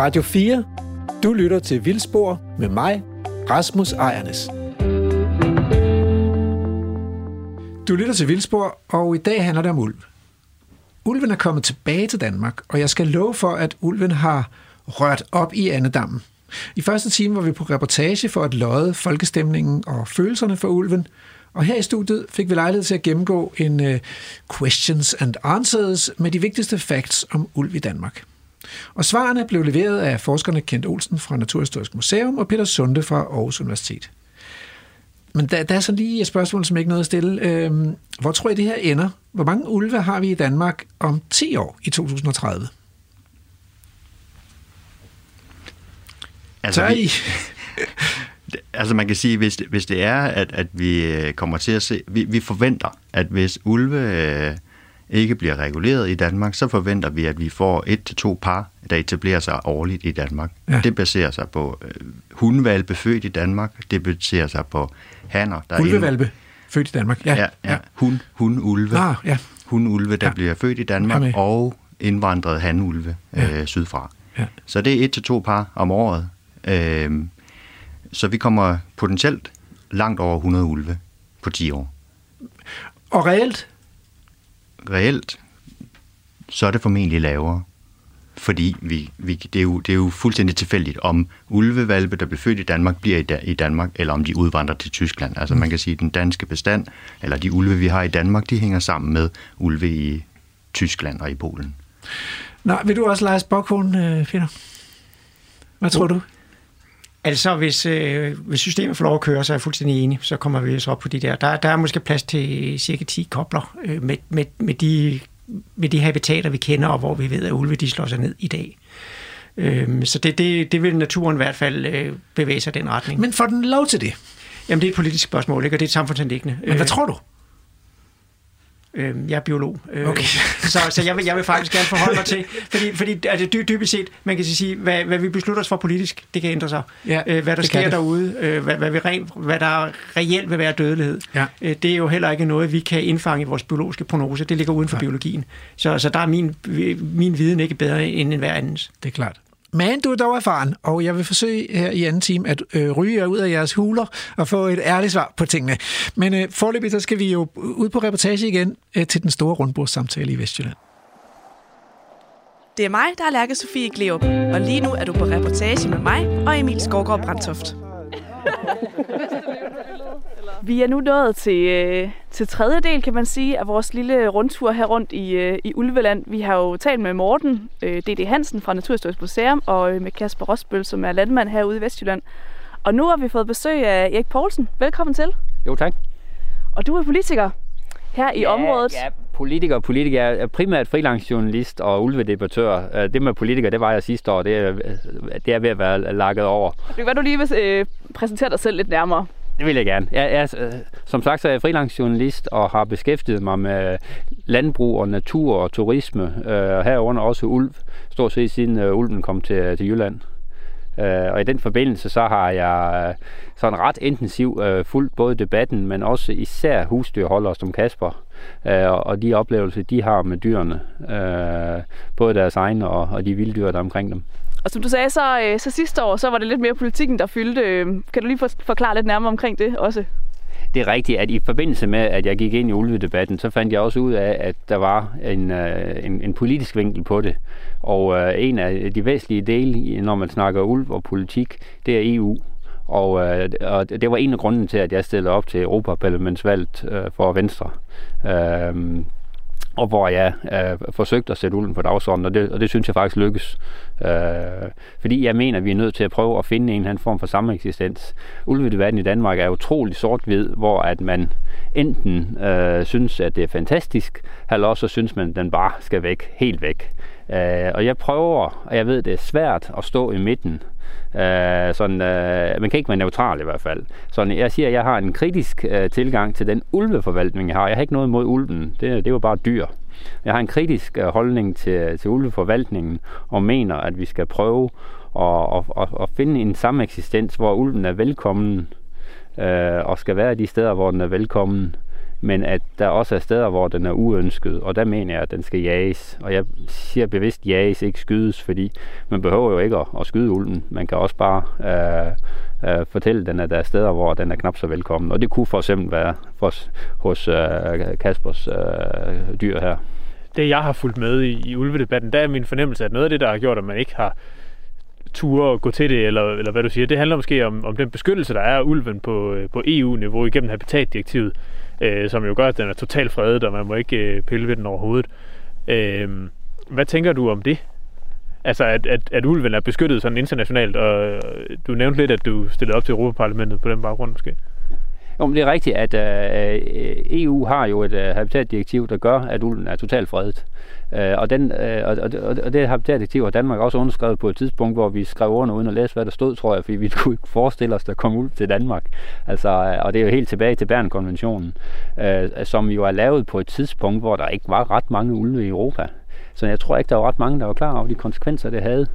Radio 4. Du lytter til Vildspor med mig, Rasmus Ejernes. Du lytter til Vildspor, og i dag handler det om ulv. Ulven er kommet tilbage til Danmark, og jeg skal love for, at ulven har rørt op i andedammen. I første time var vi på reportage for at lodde folkestemningen og følelserne for ulven, og her i studiet fik vi lejlighed til at gennemgå en uh, questions and answers med de vigtigste facts om ulv i Danmark. Og svarene blev leveret af forskerne Kent Olsen fra Naturhistorisk Museum og Peter Sunde fra Aarhus Universitet. Men der, der er så lige et spørgsmål, som jeg ikke nåede at stille. Øhm, hvor tror I, det her ender? Hvor mange ulve har vi i Danmark om 10 år i 2030? Altså, Tør vi, I? altså man kan sige, hvis det, hvis det er, at, at vi øh, kommer til at se, vi, vi forventer, at hvis ulve øh, ikke bliver reguleret i Danmark, så forventer vi, at vi får et til to par, der etablerer sig årligt i Danmark. Ja. Ja. Det baserer sig på øh, hundvalpe født i Danmark, det baserer sig på hanner, der er Ulvevalpe, født i Danmark. Ja, Ja, ja. Hund, hundulve. Ah, ja. Hundulve, der Ja. ja. bliver født i Danmark, og indvandrede hanulve Ja. øh, sydfra. Ja. Så det er et til to par om året. Øh, så vi kommer potentielt langt over 100 ulve på 10 år. Og reelt, Reelt, så er det formentlig lavere. Fordi vi, vi, det, er jo, det er jo fuldstændig tilfældigt, om ulvevalpe, der bliver født i Danmark, bliver i, da, i Danmark, eller om de udvandrer til Tyskland. Altså man kan sige, at den danske bestand, eller de ulve, vi har i Danmark, de hænger sammen med ulve i Tyskland og i Polen. Nå, vil du også lege spokhorn, øh, Peter? Hvad tror du? Altså, hvis, øh, hvis systemet får lov at køre, så er jeg fuldstændig enig. Så kommer vi så op på de der. Der, der er måske plads til cirka 10 kobler øh, med, med, med, de, med de habitater, vi kender, og hvor vi ved, at ulve de slår sig ned i dag. Øh, så det, det, det vil naturen i hvert fald øh, bevæge sig i den retning. Men, får den lov til det? Jamen, det er et politisk spørgsmål, ikke? og det er et samfundsanlæggende. Men hvad tror du? Øh, jeg er biolog, øh, Okay. så, så jeg, vil, jeg vil faktisk gerne forholde mig til, fordi, fordi altså, dy, dybest set, man kan sige, hvad, hvad vi beslutter os for politisk, det kan ændre sig. Ja, øh, hvad der sker det. derude, øh, hvad, hvad, vi rent, hvad der reelt vil være dødelighed, Ja. øh, det er jo heller ikke noget, vi kan indfange i vores biologiske prognose. Det ligger uden for Nej. biologien. Så, så der er min, min viden ikke bedre end enhver andens. Det er klart. Men du er dog erfaren, og jeg vil forsøge her i anden time at øh, ryge jer ud af jeres huler og få et ærligt svar på tingene. Men øh, forløbig så skal vi jo ud på reportage igen øh, til den store rundbordssamtale i Vestjylland. Det er mig, der er Lærke Sofie Gleup, og lige nu er du på reportage med mig og Emil Skovgaard Brandtoft. Vi er nu nået til, øh, til tredje del, kan man sige, af vores lille rundtur her rundt i, øh, i Ulveland. Vi har jo talt med Morten øh, D.D. Hansen fra Naturhistorisk Museum og øh, med Kasper Rosbøl, som er landmand herude i Vestjylland. Og nu har vi fået besøg af Erik Poulsen. Velkommen til. Jo, tak. Og du er politiker her i ja, området. Ja, politiker og politiker. Jeg er primært freelance-journalist og ulvedebattør. Øh, Det med politiker, det var jeg sidste år. Det er, det er ved at være lakket over. Det kan være, du lige vil øh, præsentere dig selv lidt nærmere. Det vil jeg gerne. Jeg er, øh, som sagt så er jeg freelance-journalist og har beskæftiget mig med landbrug og natur og turisme. Øh, herunder også ulv, stort set siden øh, ulven kom til, til Jylland. Øh, og i den forbindelse så har jeg øh, sådan ret intensivt øh, fulgt både debatten, men også især husdyrholdere som Kasper, øh, og de oplevelser, de har med dyrene. Øh, både deres egne og, og de vilde dyr, der er omkring dem. Og som du sagde, så, øh, så sidste år, så var det lidt mere politikken, der fyldte. Øh, Kan du lige forklare lidt nærmere omkring det også? Det er rigtigt, at i forbindelse med, at jeg gik ind i ulvedebatten, så fandt jeg også ud af, at der var en, øh, en, en politisk vinkel på det. Og øh, en af de væsentlige dele, når man snakker ulv og politik, det er EU. Og, øh, og det var en af grunden til, at jeg stillede op til Europaparlamentsvalget øh, for Venstre. Øh, og hvor jeg øh, forsøgte at sætte ulden på dagsordenen, og det, og det synes jeg faktisk lykkes. Øh, fordi jeg mener, at vi er nødt til at prøve at finde en eller anden form for sameksistens. Ulvedebatten i Danmark er utrolig sort-hvid, hvor at man enten øh, synes, at det er fantastisk, eller også så synes man, at den bare skal væk, helt væk. Øh, og jeg prøver, og jeg ved, det er svært at stå i midten. Øh, sådan, øh, man kan ikke være neutral i hvert fald. Så jeg siger, at jeg har en kritisk øh, tilgang til den ulveforvaltning, jeg har. Jeg har ikke noget imod ulven. Det, det er jo bare dyr. Jeg har en kritisk øh, holdning til, til ulveforvaltningen og mener, at vi skal prøve at, at, at, at finde en sameksistens, hvor ulven er velkommen øh, og skal være de steder, hvor den er velkommen men at der også er steder, hvor den er uønsket, og der mener jeg, at den skal jages. Og jeg siger bevidst jages, ikke skydes, fordi man behøver jo ikke at, at skyde ulven. Man kan også bare øh, øh, fortælle den, at der er steder, hvor den er knap så velkommen. Og det kunne for eksempel være for, hos øh, Kaspers øh, dyr her. Det, jeg har fulgt med i, i ulvedebatten, der er min fornemmelse, at noget af det, der har gjort, at man ikke har ture at gå til det, eller, eller hvad du siger, det handler måske om, om den beskyttelse, der er af ulven på, øh, på EU-niveau igennem habitatdirektivet øh, som jo gør, at den er totalt fredet, og man må ikke øh, pille ved den overhovedet. Øh, hvad tænker du om det? Altså, at, at, at ulven er beskyttet sådan internationalt, og øh, du nævnte lidt, at du stillede op til Europaparlamentet på den baggrund måske. Jo, men det er rigtigt, at øh, øh EU har jo et øh, habitatdirektiv, der gør, at ulven er totalt fredet. Øh, og, den, øh, og, og, og det habitatdirektiv har Danmark også underskrevet på et tidspunkt, hvor vi skrev under uden at læse, hvad der stod, tror jeg, fordi vi kunne ikke forestille os, der kom ud til Danmark. Altså, øh, og det er jo helt tilbage til Bernkonventionen, øh, som jo er lavet på et tidspunkt, hvor der ikke var ret mange ulve i Europa. Så jeg tror ikke, der var ret mange, der var klar over de konsekvenser, det havde.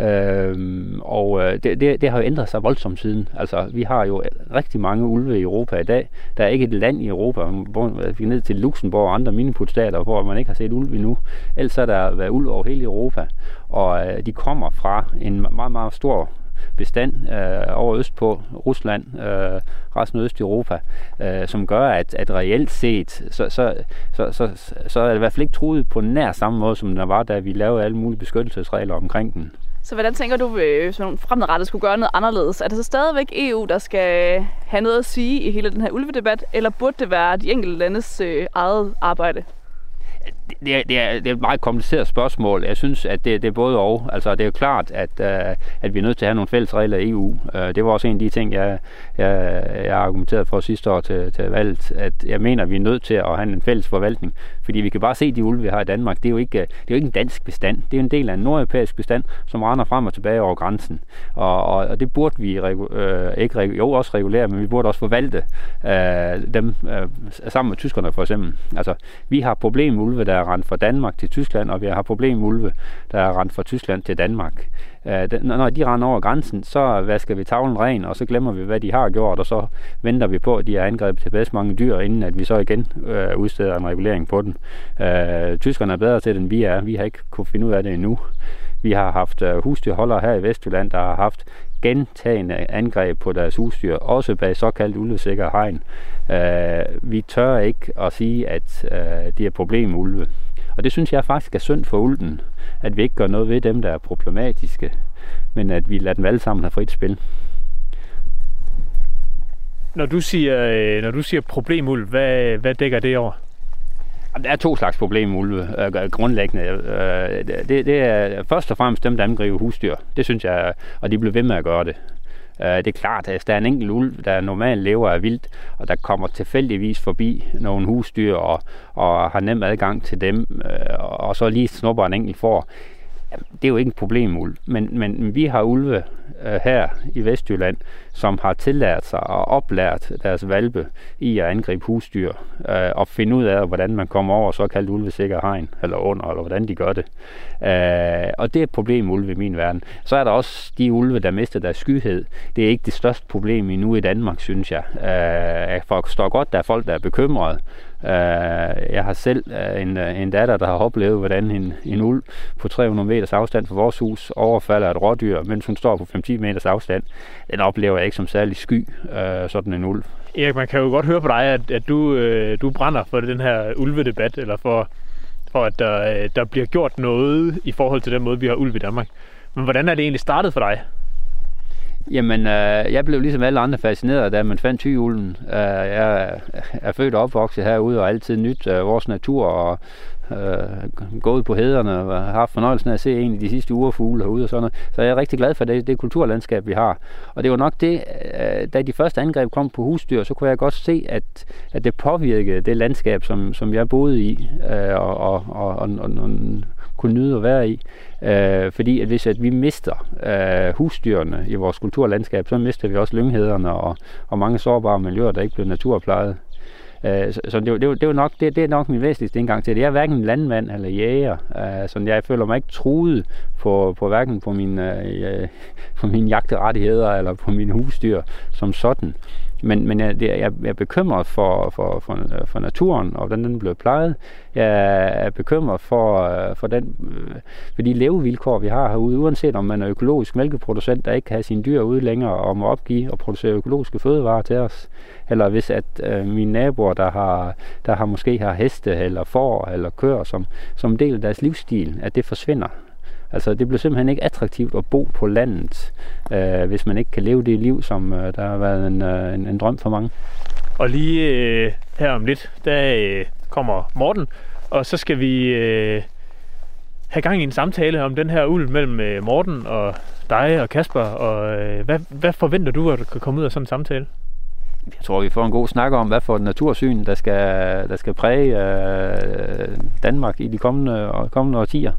Øhm, og øh, det, det, det har jo ændret sig voldsomt siden. Altså, vi har jo rigtig mange ulve i Europa i dag. Der er ikke et land i Europa, hvor vi ned til Luxembourg og andre miniputstater, hvor man ikke har set ulve endnu. Ellers er der været ulve over hele Europa, og øh, de kommer fra en meget, meget stor bestand øh, over øst på Rusland, øh, resten af Østeuropa, øh, som gør, at, at reelt set, så, så, så, så, så er det i hvert fald ikke truet på nær samme måde, som der var, da vi lavede alle mulige beskyttelsesregler omkring den. Så hvordan tænker du, øh, hvis man fremadrettet skulle gøre noget anderledes? Er det så stadigvæk EU, der skal have noget at sige i hele den her ulvedebat, eller burde det være de enkelte landes øh, eget arbejde? Det, er, det, er, det er et meget kompliceret spørgsmål. Jeg synes, at det, det er både og. Altså, det er jo klart, at, uh, at vi er nødt til at have nogle fælles regler i EU. Uh, øh, det var også en af de ting, jeg, jeg, jeg argumenterede for sidste år til, til valget, at jeg mener, at vi er nødt til at have en fælles forvaltning. Fordi vi kan bare se de ulve, vi har i Danmark. Det er jo ikke, øh, det er jo ikke en dansk bestand. Det er en del af en nordeuropæisk bestand, som render frem og tilbage over grænsen. Og, og, og det burde vi regu- øh, ikke regu- jo også regulere, men vi burde også forvalte øh, dem øh, sammen med tyskerne for eksempel. Altså, vi har problemer med ulve, der er rendt fra Danmark til Tyskland, og vi har problemer med ulve, der er rendt fra Tyskland til Danmark. Øh, når de render over grænsen, så vasker vi tavlen ren, og så glemmer vi, hvad de har gjort, og så venter vi på, at de har angrebet til bedst mange dyr, inden at vi så igen øh, udsteder en regulering på den. Øh, tyskerne er bedre til det, end vi er. Vi har ikke kunne finde ud af det endnu. Vi har haft øh, husdyrholdere her i Vestjylland, der har haft gentagende angreb på deres husdyr, også bag såkaldt ulvesikker hegn. Øh, vi tør ikke at sige, at øh, det er problem ulve. Og det synes jeg faktisk er synd for ulden, at vi ikke gør noget ved dem, der er problematiske, men at vi lader dem alle sammen have frit spil. Når du siger, øh, når du siger problemulv, hvad, hvad dækker det over? Der er to slags problemer ulve, øh, grundlæggende. Øh, det, det er først og fremmest dem, der angriber husdyr. Det synes jeg, og de bliver ved med at gøre det. Øh, det er klart, at hvis der er en enkelt ulv, der normalt lever af vildt, og der kommer tilfældigvis forbi nogle husdyr og, og har nem adgang til dem, øh, og så lige snupper en enkelt får, det er jo ikke et problem, ulv. Men, men vi har ulve øh, her i Vestjylland, som har tillært sig og oplært deres valpe i at angribe husdyr øh, og finde ud af, hvordan man kommer over såkaldt ulvesikker hegn, eller under, eller hvordan de gør det. Øh, og det er et problem, ulve i min verden. Så er der også de ulve, der mister deres skyhed. Det er ikke det største problem endnu i Danmark, synes jeg. Øh, jeg forstår godt, der er folk, der er bekymrede, Øh, jeg har selv øh, en, øh, en datter, der har oplevet, hvordan en, en ulv på 300 meters afstand fra vores hus overfalder et rådyr, mens hun står på 5-10 meters afstand. Den oplever jeg ikke som særlig sky, øh, sådan en ulv. Erik, man kan jo godt høre på dig, at, at du, du brænder for den her ulvedebat, eller for, for at der, der bliver gjort noget i forhold til den måde, vi har ulve i Danmark. Men hvordan er det egentlig startet for dig? Jamen, øh, jeg blev ligesom alle andre fascineret, da man fandt tyulven. Øh, jeg er født og opvokset herude og altid nyt øh, vores natur og øh, gået på hederne og har haft fornøjelsen af at se en af de sidste uger fugle herude og sådan noget. Så jeg er rigtig glad for det, det kulturlandskab, vi har. Og det var nok det, øh, da de første angreb kom på husdyr, så kunne jeg godt se, at, at det påvirkede det landskab, som, som jeg boede i øh, og, og, og, og, og kunne nyde at være i. Øh, fordi at hvis at vi mister øh, husdyrene i vores kulturlandskab, så mister vi også lynghederne og, og mange sårbare miljøer, der ikke bliver naturplejet. Øh, så, så det, det, det, var nok, det, det er nok min væsentligste indgang til det. Jeg er hverken landmand eller jæger, øh, så jeg føler mig ikke truet på, på hverken på mine, øh, øh, på mine jagterettigheder eller på mine husdyr som sådan. Men, men jeg, jeg, jeg er bekymret for, for, for, for naturen, og hvordan den bliver plejet. Jeg er bekymret for, øh, for, den, øh, for de levevilkår, vi har herude, uanset om man er økologisk mælkeproducent, der ikke kan have sine dyr ude længere og må opgive og producere økologiske fødevarer til os. Eller hvis at øh, mine naboer, der har, der har måske har heste eller får eller køer som, som del af deres livsstil, at det forsvinder. Altså, det bliver simpelthen ikke attraktivt at bo på landet, øh, hvis man ikke kan leve det liv, som øh, der har været en, øh, en, en drøm for mange. Og lige øh, her om lidt, der øh, kommer Morten, og så skal vi øh, have gang i en samtale om den her ulv mellem øh, Morten og dig og Kasper. Og øh, hvad, hvad forventer du, at der kan komme ud af sådan en samtale? Jeg tror, vi får en god snak om, hvad for et natursyn, der skal, der skal præge øh, Danmark i de kommende, kommende årtier.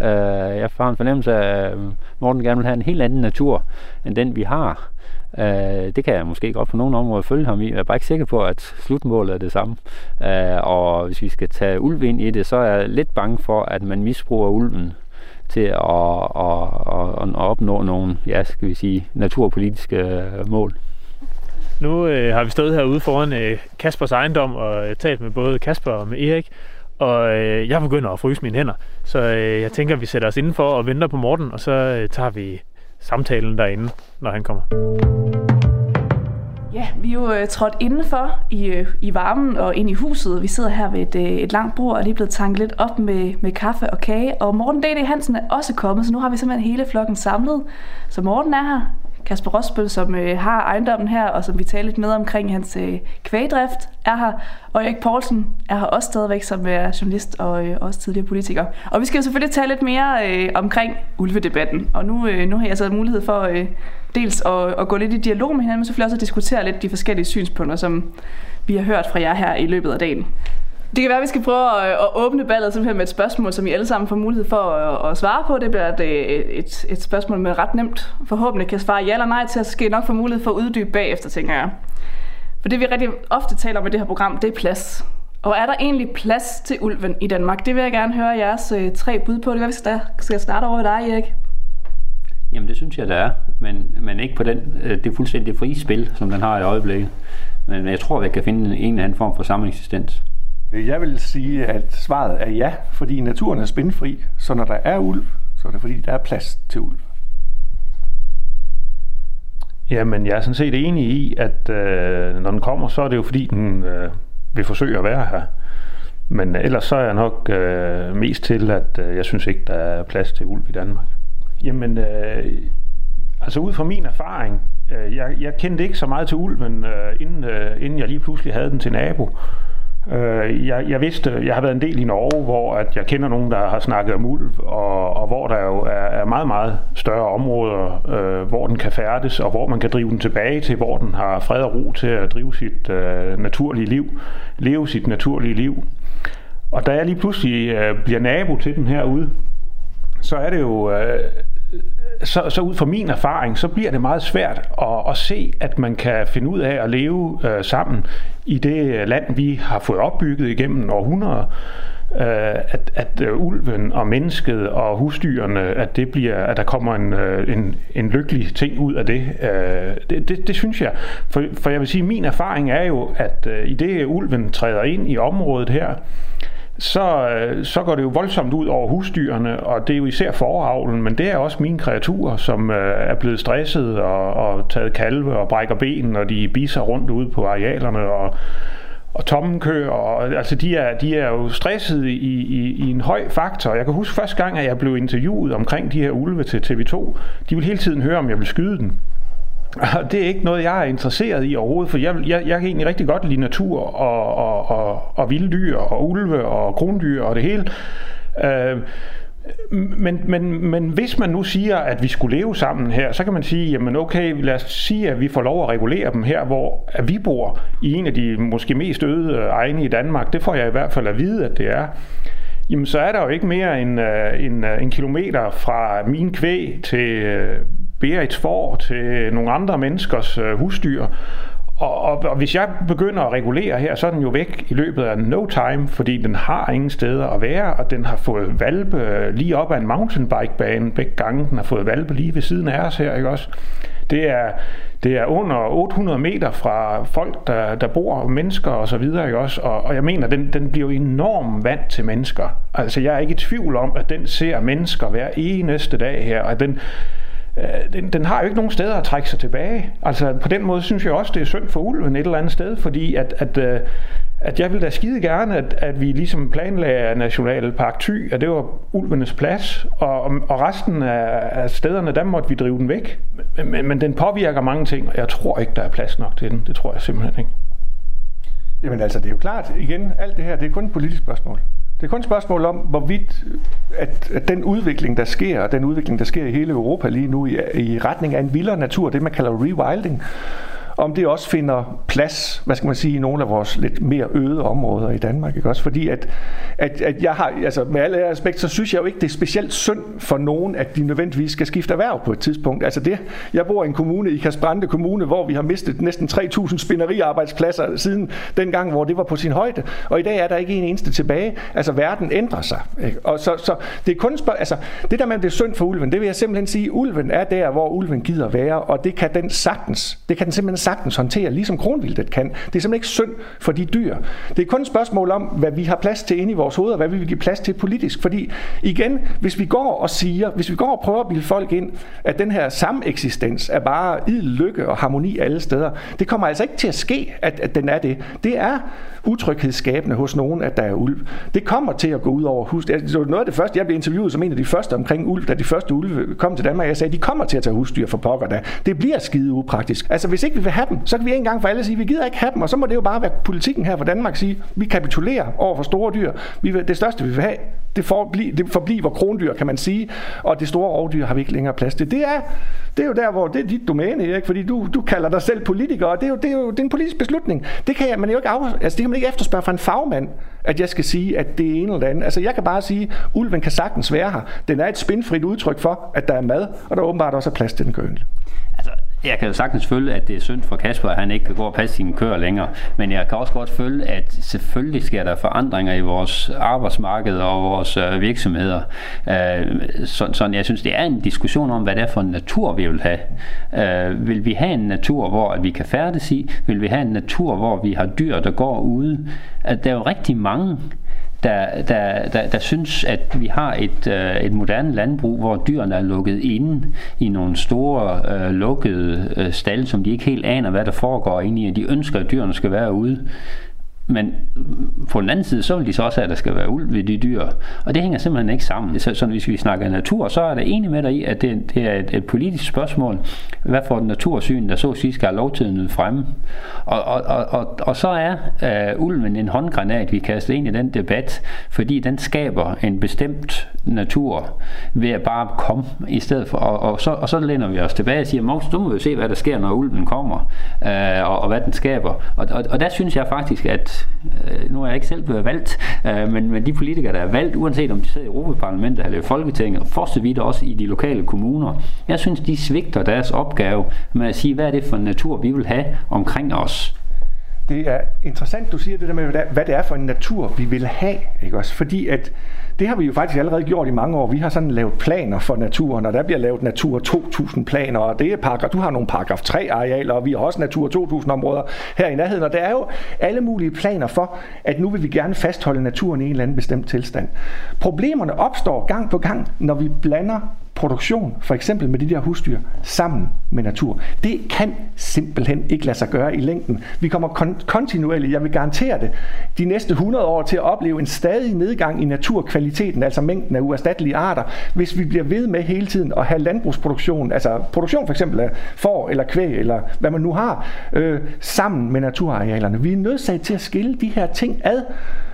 Øh, jeg har en fornemmelse af, at Morten gerne vil have en helt anden natur, end den vi har. Øh, det kan jeg måske godt på nogle områder følge ham i. Jeg er bare ikke sikker på, at slutmålet er det samme. Øh, og hvis vi skal tage ulv ind i det, så er jeg lidt bange for, at man misbruger ulven til at, at, at, at opnå nogle, ja, skal vi sige, naturpolitiske øh, mål. Nu øh, har vi stået herude foran øh, Kaspers ejendom og øh, talt med både Kasper og med Erik, og øh, jeg begynder at fryse mine hænder. Så øh, jeg tænker, at vi sætter os indenfor og venter på Morten, og så øh, tager vi samtalen derinde, når han kommer. Ja, vi er jo øh, trådt indenfor i, øh, i varmen og ind i huset. Vi sidder her ved et, øh, et langt bord og er lige blevet tanket lidt op med, med kaffe og kage. Og Morten D.D. Hansen er også kommet, så nu har vi simpelthen hele flokken samlet. Så Morten er her. Kasper Rosbøl, som øh, har ejendommen her, og som vi taler lidt med omkring hans øh, kvægdrift, er her. Og Erik Poulsen er her også stadigvæk, som øh, er journalist og øh, også tidligere politiker. Og vi skal jo selvfølgelig tale lidt mere øh, omkring ulvedebatten. Og nu, øh, nu har jeg så mulighed for øh, dels at, at gå lidt i dialog med hinanden, men selvfølgelig også at diskutere lidt de forskellige synspunkter, som vi har hørt fra jer her i løbet af dagen. Det kan være, at vi skal prøve at, at åbne ballet simpelthen med et spørgsmål, som I alle sammen får mulighed for at, at svare på. Det bliver et, et, et spørgsmål, med ret nemt forhåbentlig kan svare ja eller nej til, at skal I nok få mulighed for at uddybe bagefter, tænker jeg. For det vi rigtig ofte taler om i det her program, det er plads. Og er der egentlig plads til ulven i Danmark? Det vil jeg gerne høre jeres øh, tre bud på. Det er, vi skal, skal starte over i dig, Erik. Jamen det synes jeg, der er, men, men ikke på den, øh, det fuldstændig frie spil, som den har i øjeblikket. Men jeg tror, at vi kan finde en eller anden form for sameksistens. Jeg vil sige, at svaret er ja, fordi naturen er spændfri, så når der er ulv, så er det fordi, der er plads til ulv. Jamen, jeg er sådan set enig i, at øh, når den kommer, så er det jo fordi, den øh, vil forsøge at være her. Men øh, ellers så er jeg nok øh, mest til, at øh, jeg synes ikke, der er plads til ulv i Danmark. Jamen, øh, altså ud fra min erfaring, øh, jeg, jeg kendte ikke så meget til ulven, øh, inden, øh, inden jeg lige pludselig havde den til nabo. Øh, jeg, jeg vidste, jeg har været en del i Norge, hvor at jeg kender nogen, der har snakket om ulv, og, og hvor der jo er, er meget, meget større områder, øh, hvor den kan færdes, og hvor man kan drive den tilbage til, hvor den har fred og ro til at drive sit øh, naturlige liv, leve sit naturlige liv. Og da jeg lige pludselig øh, bliver nabo til den herude, så er det jo øh, så, så ud fra min erfaring, så bliver det meget svært at, at se, at man kan finde ud af at leve øh, sammen i det øh, land, vi har fået opbygget igennem århundreder. Øh, at, at øh, ulven og mennesket og husdyrene, at det bliver, at der kommer en, øh, en, en lykkelig ting ud af det. Øh, det, det, det synes jeg. For, for jeg vil sige, min erfaring er jo, at øh, i det ulven træder ind i området her, øh, så øh, så går det jo voldsomt ud over husdyrene, og det er jo især foravlen, men det er også mine kreaturer, som øh, er blevet stresset og, og taget kalve og brækker ben, når de biser rundt ude på arealerne og, og tommenkø, og altså de er, de er jo stresset i, i, i en høj faktor. Jeg kan huske første gang, at jeg blev interviewet omkring de her ulve til TV2, de ville hele tiden høre, om jeg ville skyde den. Det er ikke noget, jeg er interesseret i overhovedet, for jeg, jeg, jeg kan egentlig rigtig godt lide natur og, og, og, og vilde dyr og ulve og krondyr og det hele. Øh, men, men, men hvis man nu siger, at vi skulle leve sammen her, så kan man sige, jamen okay, lad os sige, at vi får lov at regulere dem her, hvor at vi bor i en af de måske mest øde øh, egne i Danmark. Det får jeg i hvert fald at vide, at det er. Jamen så er der jo ikke mere end øh, en, øh, en kilometer fra min kvæg til øh, Berits får, til nogle andre menneskers øh, husdyr. Og, og, og hvis jeg begynder at regulere her, så er den jo væk i løbet af no time, fordi den har ingen steder at være, og den har fået valpe øh, lige op ad en mountainbikebane begge gange. Den har fået valpe lige ved siden af os her, ikke også? Det er, det er under 800 meter fra folk, der, der bor, mennesker og så videre, ikke også? Og, og jeg mener, den, den bliver jo enormt vant til mennesker. Altså, jeg er ikke i tvivl om, at den ser mennesker hver eneste dag her, og den, Øh, den, den har jo ikke nogen steder at trække sig tilbage. Altså på den måde synes jeg også, det er synd for ulven et eller andet sted, fordi at, at, øh, at jeg vil da skide gerne, at, at vi ligesom planlagde Nationalpark Thy, at det var ulvenes plads, og, og resten af, af stederne, der måtte vi drive den væk. Men, men, men den påvirker mange ting, og jeg tror ikke, der er plads nok til den. Det tror jeg simpelthen ikke. Jamen altså, det er jo klart, igen, alt det her, det er kun et politisk spørgsmål. Det er kun et spørgsmål om, hvorvidt at, at den udvikling, der sker, den udvikling, der sker i hele Europa lige nu, i, i retning af en vildere natur, det man kalder rewilding, om det også finder plads, hvad skal man sige, i nogle af vores lidt mere øde områder i Danmark. Ikke også? Fordi at, at, at jeg har, altså med alle respekt, så synes jeg jo ikke, det er specielt synd for nogen, at de nødvendigvis skal skifte erhverv på et tidspunkt. Altså det, jeg bor i en kommune, i Kasbrande Kommune, hvor vi har mistet næsten 3.000 spinneriarbejdspladser siden dengang, hvor det var på sin højde. Og i dag er der ikke en eneste tilbage. Altså verden ændrer sig. Ikke? Og så, så det er kun spørg- altså det der med, at det er synd for ulven, det vil jeg simpelthen sige, ulven er der, hvor ulven gider være, og det kan den sagtens. Det kan den simpelthen sagtens håndtere, ligesom kronvildet kan. Det er simpelthen ikke synd for de dyr. Det er kun et spørgsmål om, hvad vi har plads til inde i vores hoveder, hvad vi vil give plads til politisk. Fordi igen, hvis vi går og siger, hvis vi går og prøver at bilde folk ind, at den her sameksistens er bare idel lykke og harmoni alle steder, det kommer altså ikke til at ske, at, at den er det. Det er utryghedsskabende hos nogen, at der er ulv. Det kommer til at gå ud over hus. Altså, det var noget af det første, jeg blev interviewet som en af de første omkring ulv, da de første ulve kom til Danmark. Jeg sagde, de kommer til at tage husdyr for pokker da. Det bliver skide upraktisk. Altså hvis ikke vi vil have dem, så kan vi en gang for alle sige, vi gider ikke have dem, og så må det jo bare være politikken her fra Danmark sige, vi kapitulerer over for store dyr. Vi vil, det største vi vil have, det, forbliver, det forbliver krondyr, kan man sige, og det store rovdyr har vi ikke længere plads til. Det er, det er jo der, hvor det er dit domæne, ikke? fordi du, du kalder dig selv politiker, og det er jo, det er jo det er en politisk beslutning. Det kan, jeg, man jo ikke af, altså, det kan man ikke efterspørge fra en fagmand, at jeg skal sige, at det er en eller anden. Altså jeg kan bare sige, at ulven kan sagtens være her. Den er et spindfrit udtryk for, at der er mad, og der åbenbart også er plads til den gønge. Jeg kan jo sagtens følge, at det er synd for Kasper, at han ikke kan gå og passe sine køer længere. Men jeg kan også godt følge, at selvfølgelig sker der forandringer i vores arbejdsmarked og vores øh, virksomheder. Øh, så, sådan, jeg synes, det er en diskussion om, hvad det er for en natur, vi vil have. Øh, vil vi have en natur, hvor vi kan færdes i? Vil vi have en natur, hvor vi har dyr, der går ude? At der er jo rigtig mange der, der, der, der synes, at vi har et, øh, et moderne landbrug, hvor dyrene er lukket inde i nogle store øh, lukkede øh, stalle, som de ikke helt aner, hvad der foregår inde i, og de ønsker, at dyrene skal være ude. Men på den anden side, så vil de så også have, at der skal være ulv ved de dyr. Og det hænger simpelthen ikke sammen. Så, så hvis vi snakker natur, så er der enig med dig i, at det, det er et, et politisk spørgsmål. Hvad for den natursyn, der så at sige skal have lov til at nyde fremme? Og, og, og, og, og så er øh, ulven en håndgranat, vi kaster ind i den debat, fordi den skaber en bestemt natur ved at bare komme i stedet for. Og, og, så, og så læner vi os tilbage og siger, Mogens, du må jo se, hvad der sker, når ulven kommer, øh, og, og hvad den skaber. Og, og, og der synes jeg faktisk, at øh, nu er jeg ikke selv blevet valgt, øh, men, men de politikere, der er valgt, uanset om de sidder i Europaparlamentet eller i Folketinget, og for så vidt også i de lokale kommuner, jeg synes, de svigter deres opgave med at sige, hvad er det for en natur, vi vil have omkring os. Det er interessant, du siger det der med, hvad det er for en natur, vi vil have. Ikke også? Fordi at det har vi jo faktisk allerede gjort i mange år. Vi har sådan lavet planer for naturen, og der bliver lavet Natur 2000 planer, og det er paragraf, du har nogle paragraf 3 arealer, og vi har også Natur 2000 områder her i nærheden, og der er jo alle mulige planer for, at nu vil vi gerne fastholde naturen i en eller anden bestemt tilstand. Problemerne opstår gang på gang, når vi blander produktion, for eksempel med de der husdyr, sammen med natur. Det kan simpelthen ikke lade sig gøre i længden. Vi kommer kon- kontinuerligt, jeg vil garantere det, de næste 100 år til at opleve en stadig nedgang i naturkvaliteten, altså mængden af uerstattelige arter, hvis vi bliver ved med hele tiden at have landbrugsproduktion, altså produktion for eksempel af får eller kvæg, eller hvad man nu har, øh, sammen med naturarealerne. Vi er nødsaget til at skille de her ting ad,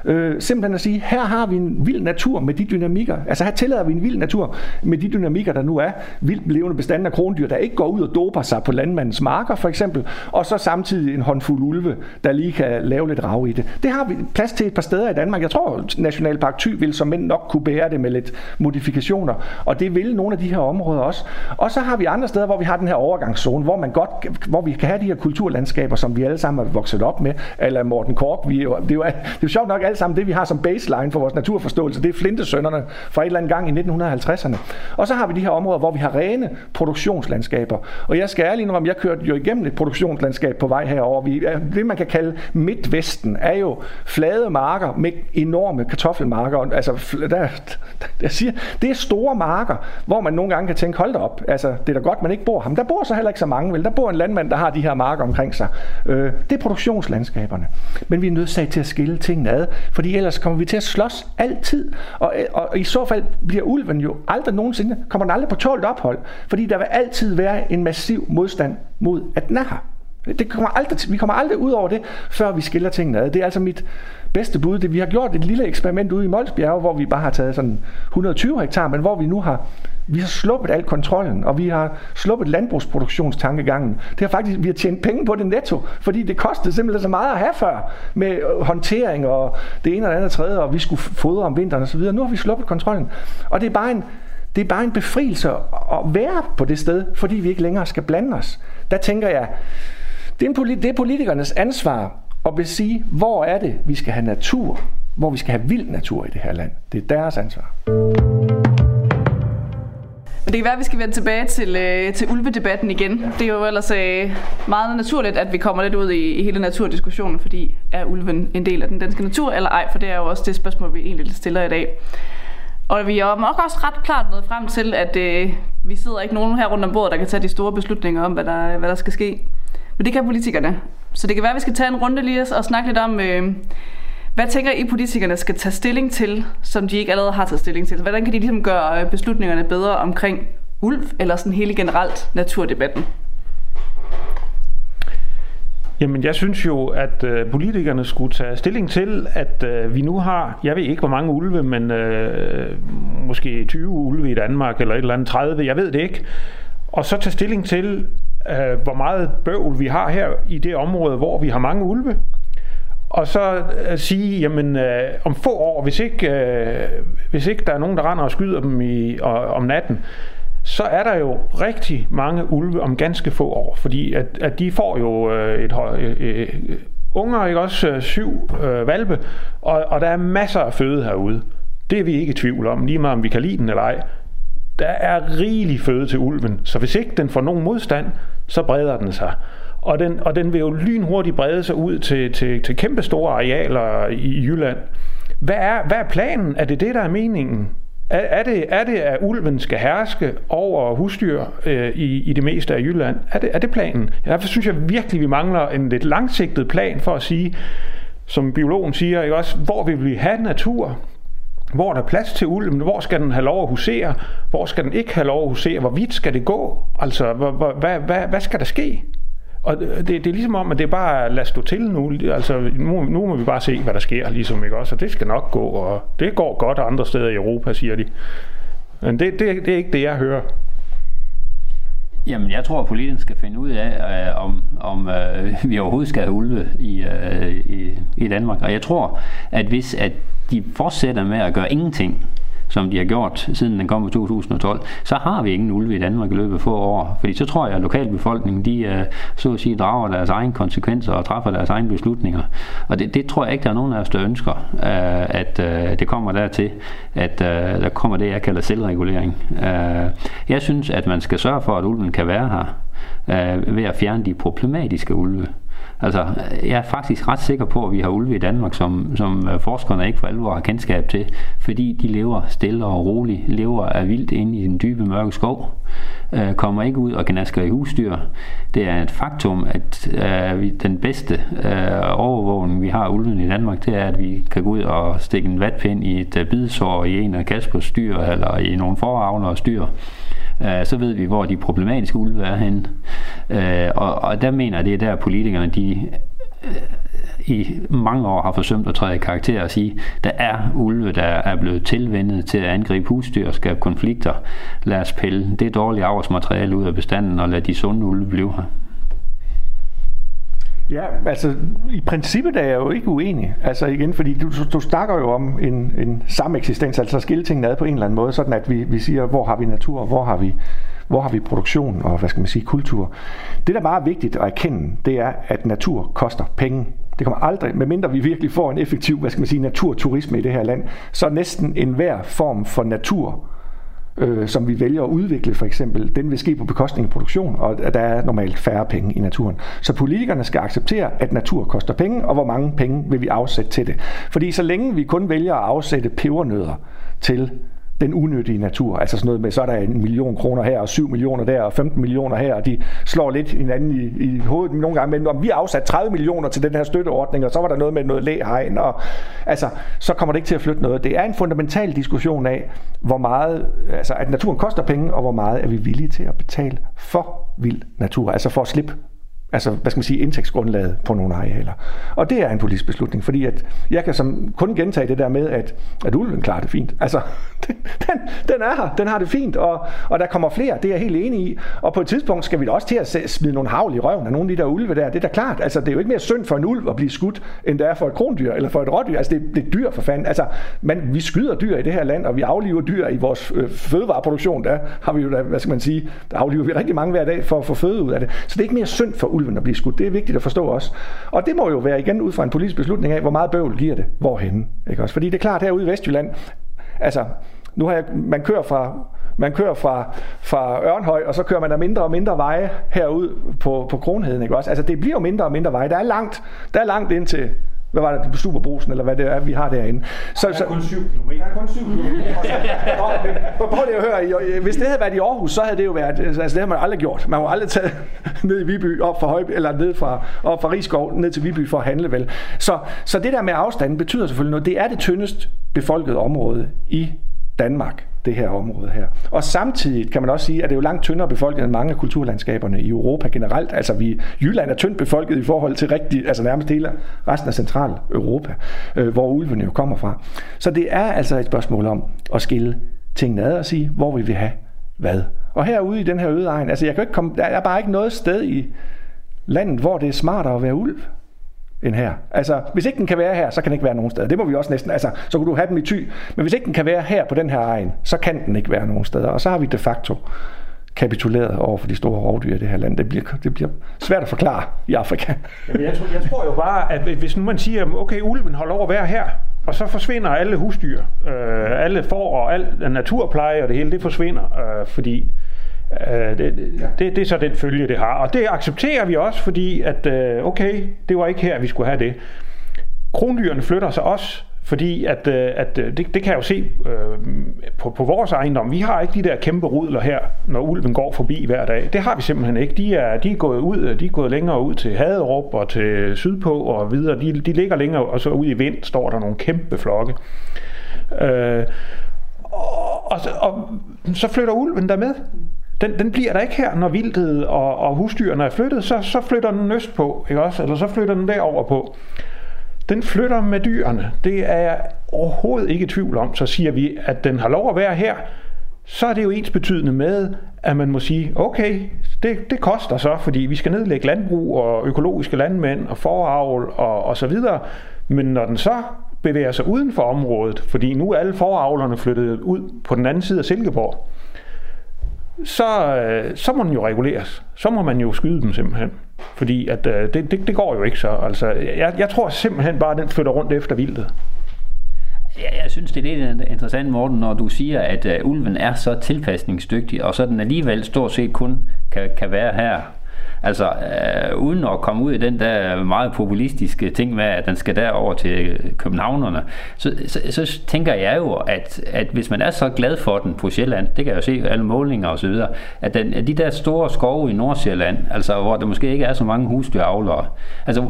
Øh, simpelthen at sige, her har vi en vild natur med de dynamikker. Altså her tillader vi en vild natur med de dynamikker, der nu er. Vildt levende bestanden af krondyr, der ikke går ud og doper sig på landmandens marker for eksempel. Og så samtidig en håndfuld ulve, der lige kan lave lidt rav i det. Det har vi plads til et par steder i Danmark. Jeg tror, Nationalpark Thy vil som mænd nok kunne bære det med lidt modifikationer. Og det vil nogle af de her områder også. Og så har vi andre steder, hvor vi har den her overgangszone, hvor, man godt, hvor vi kan have de her kulturlandskaber, som vi alle sammen er vokset op med. Eller Morten Kork. Vi, det, er jo, det er jo sjovt nok, alt sammen det, vi har som baseline for vores naturforståelse. Det er flintesønderne fra et eller andet gang i 1950'erne. Og så har vi de her områder, hvor vi har rene produktionslandskaber. Og jeg skal ærligt indrømme, jeg kørte jo igennem et produktionslandskab på vej herover. Vi, det, man kan kalde Midtvesten, er jo flade marker med enorme kartoffelmarker. Altså, der, jeg siger, det er store marker, hvor man nogle gange kan tænke, hold da op, altså, det er da godt, man ikke bor ham. Der bor så heller ikke så mange, vel? Der bor en landmand, der har de her marker omkring sig. Øh, det er produktionslandskaberne. Men vi er nødt til at skille tingene ad, fordi ellers kommer vi til at slås altid. Og, og i så fald bliver ulven jo aldrig nogensinde, kommer den aldrig på tålt ophold, fordi der vil altid være en massiv modstand mod, at den er her. Det kommer aldrig, vi kommer aldrig ud over det, før vi skiller tingene ad. Det er altså mit bedste bud. Det, vi har gjort et lille eksperiment ude i Molsbjerg, hvor vi bare har taget sådan 120 hektar, men hvor vi nu har vi har sluppet al kontrollen, og vi har sluppet landbrugsproduktionstankegangen. Det har faktisk, vi har tjent penge på det netto, fordi det kostede simpelthen så meget at have før, med øh, håndtering og det ene og det andet og tredje, og vi skulle fodre om vinteren osv. Nu har vi sluppet kontrollen. Og det er bare en, det er bare en befrielse at være på det sted, fordi vi ikke længere skal blande os. Der tænker jeg, det er, politi- det er politikernes ansvar at sige, hvor er det, vi skal have natur, hvor vi skal have vild natur i det her land. Det er deres ansvar. Men det kan være, at vi skal vende tilbage til, øh, til ulvedebatten igen. Ja. Det er jo ellers øh, meget naturligt, at vi kommer lidt ud i, i hele naturdiskussionen, fordi er ulven en del af den danske natur eller ej? For det er jo også det spørgsmål, vi egentlig stiller i dag. Og vi er nok også ret klart nået frem til, at øh, vi sidder ikke nogen her rundt om bordet, der kan tage de store beslutninger om, hvad der, hvad der skal ske. Men det kan politikerne. Så det kan være, at vi skal tage en runde lige og snakke lidt om, øh, hvad tænker I politikerne skal tage stilling til, som de ikke allerede har taget stilling til? Hvordan kan de ligesom gøre øh, beslutningerne bedre omkring ulv, eller sådan hele generelt naturdebatten? Jamen, jeg synes jo, at øh, politikerne skulle tage stilling til, at øh, vi nu har, jeg ved ikke, hvor mange ulve, men øh, måske 20 ulve i Danmark, eller et eller andet 30, jeg ved det ikke. Og så tage stilling til, øh, hvor meget bøvl vi har her i det område, hvor vi har mange ulve. Og så at sige, jamen øh, om få år, hvis ikke, øh, hvis ikke der er nogen, der render og skyder dem i, og, om natten, så er der jo rigtig mange ulve om ganske få år, fordi at, at de får jo øh, et, øh, øh, unger, ikke også øh, syv øh, valpe, og, og der er masser af føde herude. Det er vi ikke i tvivl om, lige meget om vi kan lide den eller ej. Der er rigelig føde til ulven, så hvis ikke den får nogen modstand, så breder den sig. Og den, og den vil jo lynhurtigt brede sig ud til, til, til kæmpe store arealer i Jylland. Hvad er, hvad er planen? Er det det, der er meningen? Er, er, det, er det, at ulven skal herske over husdyr øh, i, i det meste af Jylland? Er det, er det planen? Derfor synes jeg virkelig, vi mangler en lidt langsigtet plan for at sige, som biologen siger, ikke også, hvor vil vi have natur? Hvor er der plads til ulven? Hvor skal den have lov at husere? Hvor skal den ikke have lov at husere? Hvor vidt skal det gå? Altså, hvad, hvad, hvad, hvad skal der ske? Og det, det er ligesom om, at det er bare lad stå til nu. Altså, nu, nu må vi bare se, hvad der sker, ligesom, ikke også? Og det skal nok gå, og det går godt andre steder i Europa, siger de. Men det, det, det er ikke det, jeg hører. Jamen, jeg tror, at politikerne skal finde ud af, øh, om, om øh, vi overhovedet skal have ulve i, øh, i, i Danmark. Og jeg tror, at hvis at de fortsætter med at gøre ingenting, som de har gjort siden den kom i 2012, så har vi ingen ulve i Danmark i løbet af få år. Fordi så tror jeg, at lokalbefolkningen, de øh, så at sige, drager deres egne konsekvenser og træffer deres egne beslutninger. Og det, det tror jeg ikke, der er nogen af os, der ønsker, øh, at øh, det kommer dertil, at der kommer det, jeg kalder selvregulering. Jeg synes, at man skal sørge for, at ulven kan være her ved at fjerne de problematiske ulve. Altså, jeg er faktisk ret sikker på, at vi har ulve i Danmark, som, som øh, forskerne ikke for alvor har kendskab til, fordi de lever stille og roligt, lever af vildt inde i den dybe mørke skov, øh, kommer ikke ud og gnasker i husdyr. Det er et faktum, at øh, den bedste øh, overvågning, vi har ulven i Danmark, det er, at vi kan gå ud og stikke en vatpind i et øh, bidsår i en af Kaspers dyr, eller i nogle og styr, øh, så ved vi, hvor de problematiske ulve er henne. Øh, og, og der mener jeg, det er der politikerne, de øh, i mange år har forsømt at træde i karakter og sige, der er ulve, der er blevet tilvendet til at angribe husdyr og skabe konflikter. Lad os pille det dårlige avlsmateriale ud af bestanden og lad de sunde ulve blive her. Ja, altså i princippet er jeg jo ikke uenig. Altså igen, fordi du, du snakker jo om en, en sameksistens, altså at skille tingene ad på en eller anden måde, sådan at vi, vi siger, hvor har vi natur, hvor har vi, hvor har vi produktion og hvad skal man sige, kultur. Det, der bare er vigtigt at erkende, det er, at natur koster penge. Det det kommer aldrig, medmindre vi virkelig får en effektiv, hvad skal man sige, naturturisme i det her land, så næsten enhver form for natur, øh, som vi vælger at udvikle for eksempel, den vil ske på bekostning af produktion, og der er normalt færre penge i naturen. Så politikerne skal acceptere, at natur koster penge, og hvor mange penge vil vi afsætte til det. Fordi så længe vi kun vælger at afsætte pebernødder til den unødige natur. Altså sådan noget med, så er der en million kroner her, og 7 millioner der, og 15 millioner her, og de slår lidt hinanden i, i hovedet nogle gange, men om vi har afsat 30 millioner til den her støtteordning, og så var der noget med noget læhegn, og altså, så kommer det ikke til at flytte noget. Det er en fundamental diskussion af, hvor meget, altså at naturen koster penge, og hvor meget er vi villige til at betale for vild natur, altså for at slippe altså, hvad skal man sige, indtægtsgrundlaget på nogle arealer. Og det er en politisk beslutning, fordi at jeg kan som kun gentage det der med, at, at ulven klarer det fint. Altså, den, den, den er her, den har det fint, og, og der kommer flere, det er jeg helt enig i. Og på et tidspunkt skal vi da også til at smide nogle havl i røven af nogle af de der ulve der. Det er da klart, altså det er jo ikke mere synd for en ulv at blive skudt, end det er for et krondyr eller for et rådyr. Altså det, det er dyr for fanden. Altså, men vi skyder dyr i det her land, og vi afliver dyr i vores øh, fødevareproduktion. Der har vi jo da, hvad skal man sige, der afliver vi rigtig mange hver dag for at få føde ud af det. Så det er ikke mere synd for ulven at blive skudt. Det er vigtigt at forstå også. Og det må jo være igen ud fra en politisk beslutning af, hvor meget bøvl giver det, hvorhen. Ikke også? Fordi det er klart herude i Vestjylland, altså nu har jeg, man kører fra man kører fra, fra Ørnhøj, og så kører man der mindre og mindre veje herud på, på Kronheden. Ikke også? Altså, det bliver jo mindre og mindre veje. Der er langt, der er langt ind til, hvad var det, på Superbrusen, eller hvad det er, vi har derinde. Så, der er kun 7 km. Der er kun 7 km. Prøv lige at høre, hvis det havde været i Aarhus, så havde det jo været, altså det har man aldrig gjort. Man må aldrig tage ned i Viby, op fra Højby, eller ned fra, op fra Rigskov, ned til Viby for at handle vel. Så, så det der med afstanden betyder selvfølgelig noget. Det er det tyndest befolkede område i Danmark, det her område her. Og samtidig kan man også sige, at det er jo langt tyndere befolket end mange af kulturlandskaberne i Europa generelt. Altså vi, Jylland er tyndt befolket i forhold til rigtig, altså nærmest hele resten af central Europa, øh, hvor ulvene jo kommer fra. Så det er altså et spørgsmål om at skille tingene ad og sige, hvor vi vil have hvad. Og herude i den her øde egen, altså jeg kan ikke komme, der er bare ikke noget sted i landet, hvor det er smartere at være ulv end her. Altså, hvis ikke den kan være her, så kan den ikke være nogen steder. Det må vi også næsten, altså, så kunne du have den i ty. Men hvis ikke den kan være her på den her egen, så kan den ikke være nogen steder. Og så har vi de facto kapituleret over for de store rovdyr i det her land. Det bliver, det bliver svært at forklare i Afrika. Jamen, jeg, tror, jeg tror jo bare, at hvis nu man siger, okay, ulven holder over at være her, og så forsvinder alle husdyr, øh, alle får og al naturpleje og det hele, det forsvinder, øh, fordi Øh, det, det, det er så den følge, det har. Og det accepterer vi også, fordi at, øh, okay, det var ikke her, vi skulle have det. Krondyrene flytter sig også, fordi at, øh, at det, det kan jeg jo se øh, på, på vores ejendom. Vi har ikke de der kæmpe rudler her, når ulven går forbi hver dag. Det har vi simpelthen ikke. De er, de er gået ud, de er gået længere ud til Haderup og til sydpå og videre. De, de ligger længere, og så ude i vind står der nogle kæmpe flokke. Øh, og, og, og så flytter ulven der med den, den bliver der ikke her, når vildtet og, og husdyrene er flyttet, så, så flytter den øst på, ikke også? Eller så flytter den derover på. Den flytter med dyrene. Det er jeg overhovedet ikke i tvivl om. Så siger vi, at den har lov at være her, så er det jo ens betydende med, at man må sige, okay, det, det koster så, fordi vi skal nedlægge landbrug og økologiske landmænd og foravl og, og så videre. Men når den så bevæger sig uden for området, fordi nu er alle foravlerne flyttet ud på den anden side af Silkeborg, så, øh, så må den jo reguleres. Så må man jo skyde dem simpelthen. Fordi at, øh, det, det, det går jo ikke så. Altså, jeg, jeg tror simpelthen bare, at den flytter rundt efter vildtet. Ja, jeg synes, det er lidt interessant, Morten, når du siger, at uh, ulven er så tilpasningsdygtig, og så den alligevel stort set kun kan, kan være her Altså, øh, uden at komme ud i den der meget populistiske ting med, at den skal derover til københavnerne, så, så, så tænker jeg jo, at, at hvis man er så glad for den på Sjælland, det kan jeg jo se alle målinger og så videre, at, den, at de der store skove i Nordsjælland, altså hvor der måske ikke er så mange husdyravlere, altså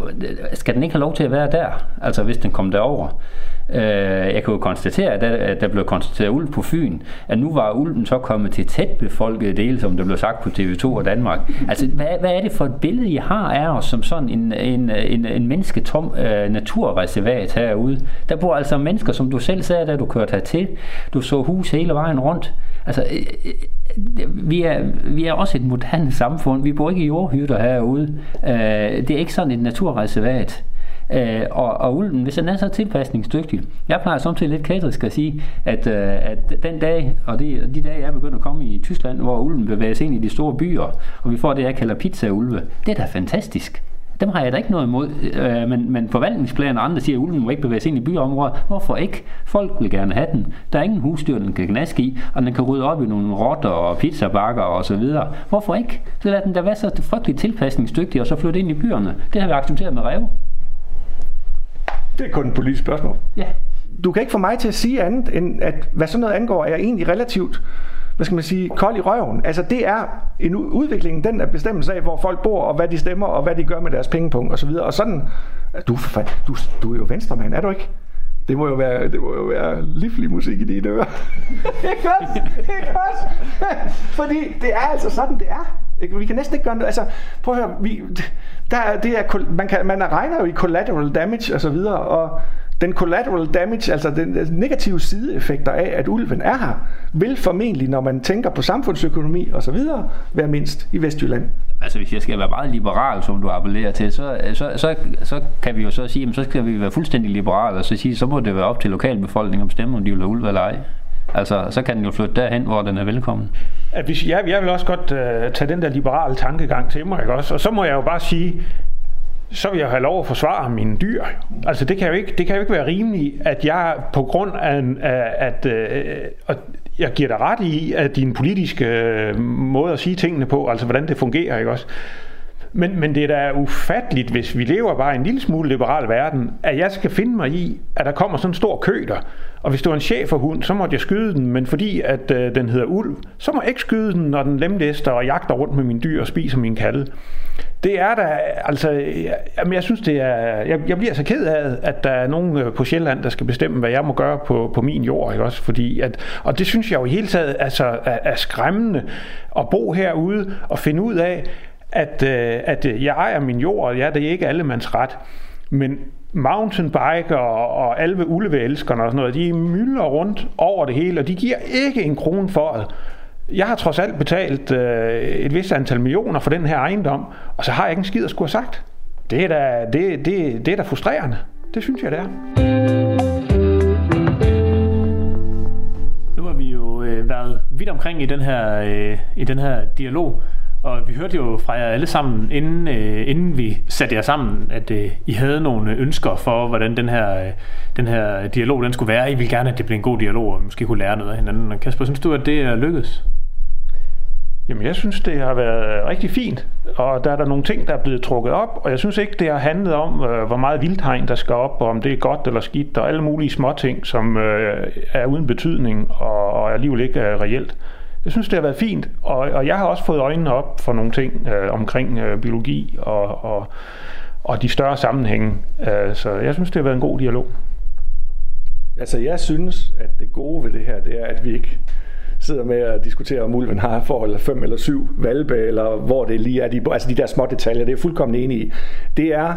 skal den ikke have lov til at være der, altså hvis den kommer derover? Øh, jeg kan jo konstatere, at der, at der blev konstateret ulv på Fyn, at nu var ulven så kommet til tæt befolkede dele, som der blev sagt på TV2 og Danmark. Altså, hvad, hvad er det for et billede, I har af os som sådan en, en, en, en mennesketom øh, naturreservat herude? Der bor altså mennesker, som du selv sagde, da du kørte hertil. Du så hus hele vejen rundt. Altså, øh, øh vi er, vi er også et moderne samfund. Vi bor ikke i jordhytter herude. Øh, det er ikke sådan et naturreservat. Øh, og, og ulven, hvis den er så tilpasningsdygtig, jeg plejer samtidig lidt katrisk at sige, at, øh, at den dag, og de, de dage, jeg er begyndt at komme i Tyskland, hvor ulven bevæger sig ind i de store byer, og vi får det, jeg kalder pizzaulve, det er da fantastisk. Dem har jeg da ikke noget imod, øh, men, men forvaltningsplaner og andre siger, at ulven må ikke bevæge sig ind i byområder. Hvorfor ikke? Folk vil gerne have den. Der er ingen husdyr, den kan gnaske i, og den kan rydde op i nogle rotter og pizzabakker og så videre. Hvorfor ikke? Så lad den da være så frygteligt tilpasningsdygtig og så flytte ind i byerne. Det har vi accepteret med ræve. Det er kun et politisk spørgsmål. Ja. Du kan ikke få mig til at sige andet, end at hvad sådan noget angår, er jeg egentlig relativt hvad skal man sige, kold i røven. Altså det er en udvikling, den er bestemmelse af, hvor folk bor, og hvad de stemmer, og hvad de gør med deres pengepunkt, og så videre. Og sådan, du, du, du er jo venstremand, er du ikke? Det må jo være, det må jo være livlig musik i dine ører. ikke også? Ikke også? Fordi det er altså sådan, det er. Ikke? Vi kan næsten ikke gøre noget. Altså, prøv at høre, vi, der, det er, man, kan, man regner jo i collateral damage og så videre, og den collateral damage, altså den negative sideeffekter af, at ulven er her, vil formentlig, når man tænker på samfundsøkonomi og så videre, være mindst i Vestjylland. Altså hvis jeg skal være meget liberal, som du appellerer til, så, så, så, så kan vi jo så sige, at så skal vi være fuldstændig liberale, og så sige, så må det være op til lokalbefolkningen at bestemme, om de vil have ulve eller ej. Altså, så kan den jo flytte derhen, hvor den er velkommen. At hvis, jeg, jeg vil også godt uh, tage den der liberale tankegang til mig, ikke også? Og så må jeg jo bare sige, så vil jeg have lov at forsvare mine dyr. Altså det kan jo ikke, det kan jo ikke være rimeligt, at jeg på grund af, at, øh, at jeg giver dig ret i, at din politiske øh, måde at sige tingene på, altså hvordan det fungerer, ikke også? Men, men det er da ufatteligt, hvis vi lever bare i en lille smule liberal verden, at jeg skal finde mig i, at der kommer sådan en stor kø der. Og hvis du er en cheferhund, så måtte jeg skyde den, men fordi at øh, den hedder ulv, så må jeg ikke skyde den, når den lemlæster og jagter rundt med mine dyr og spiser min kalde. Det er da, altså, jamen jeg synes det er, jeg, jeg bliver så ked af, at der er nogen øh, på Sjælland, der skal bestemme, hvad jeg må gøre på, på min jord, ikke også? Fordi at, og det synes jeg jo i hele taget altså, er, er skræmmende at bo herude og finde ud af, at, øh, at øh, jeg ejer min jord, og ja, det er ikke allemands ret, men mountainbike og, og alve ulveelskerne og sådan noget, de mylder rundt over det hele, og de giver ikke en krone for det. Jeg har trods alt betalt øh, et vist antal millioner for den her ejendom, og så har jeg ikke en skid at skulle have sagt. Det er da, det, det, det er da frustrerende. Det synes jeg, det er. Nu har vi jo øh, været vidt omkring i den her, øh, i den her dialog, og vi hørte jo fra jer alle sammen, inden, øh, inden vi satte jer sammen, at øh, I havde nogle ønsker for, hvordan den her, øh, den her dialog den skulle være. I ville gerne, at det blev en god dialog, og vi måske kunne lære noget af hinanden. Kasper, synes du, at det er lykkedes? Jamen, jeg synes, det har været øh, rigtig fint, og der er der nogle ting, der er blevet trukket op, og jeg synes ikke, det har handlet om, øh, hvor meget vildtegn der skal op, og om det er godt eller skidt, og alle mulige små ting, som øh, er uden betydning, og, og alligevel ikke er reelt. Jeg synes, det har været fint, og, og jeg har også fået øjnene op for nogle ting øh, omkring øh, biologi og, og, og de større sammenhænge. Øh, så jeg synes, det har været en god dialog. Altså, jeg synes, at det gode ved det her, det er, at vi ikke sidder med at diskutere, om ulven har forhold 5 eller 7 valpe, eller hvor det lige er, de, altså de der små detaljer, det er jeg fuldkommen enig i. Det er,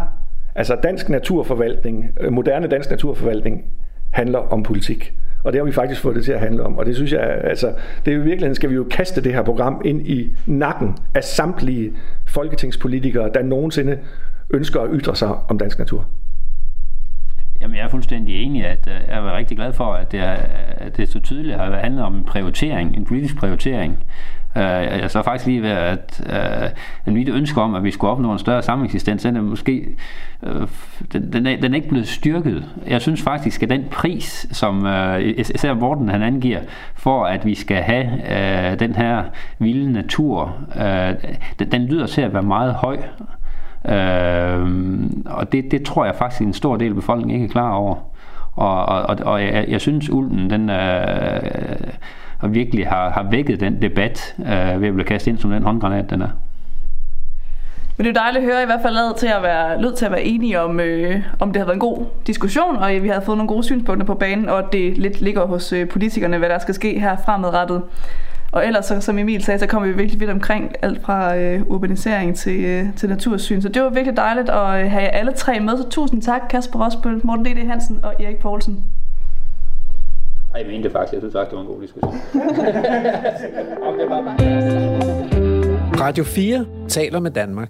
altså dansk naturforvaltning, øh, moderne dansk naturforvaltning, handler om politik. Og det har vi faktisk fået det til at handle om. Og det synes jeg, altså, det er i virkeligheden skal vi jo kaste det her program ind i nakken af samtlige folketingspolitikere, der nogensinde ønsker at ytre sig om dansk natur. Jamen, jeg er fuldstændig enig, at øh, jeg er rigtig glad for, at det, er, at det så tydeligt har handlet om en prioritering, en politisk prioritering. Uh, jeg så faktisk lige ved, at uh, mit ønske om, at vi skulle opnå en større sameksistens, den er måske uh, den, den, er, den er ikke blevet styrket. Jeg synes faktisk, at den pris, som uh, især Morten han angiver, for at vi skal have uh, den her vilde natur, uh, den, den lyder til at være meget høj. Øh, og det, det tror jeg faktisk en stor del af befolkningen ikke er klar over. Og, og, og jeg, jeg synes, ulden den øh, og virkelig har, har vækket den debat øh, ved at blive kastet ind som den håndgranat, den er. Men det er dejligt at høre, i hvert fald til at være, lød til at være enige om, øh, om det har været en god diskussion, og vi har fået nogle gode synspunkter på banen, og det lidt ligger hos øh, politikerne, hvad der skal ske her fremadrettet. Og ellers, så, som Emil sagde, så kommer vi virkelig vidt omkring alt fra øh, urbanisering til, øh, til natursyn. Så det var virkelig dejligt at øh, have jer alle tre med. Så tusind tak, Kasper Rosbøl, Morten D.D. Hansen og Erik Poulsen. Ej, jeg mente faktisk. Jeg synes faktisk, det var en god diskussion. Radio 4 taler med Danmark.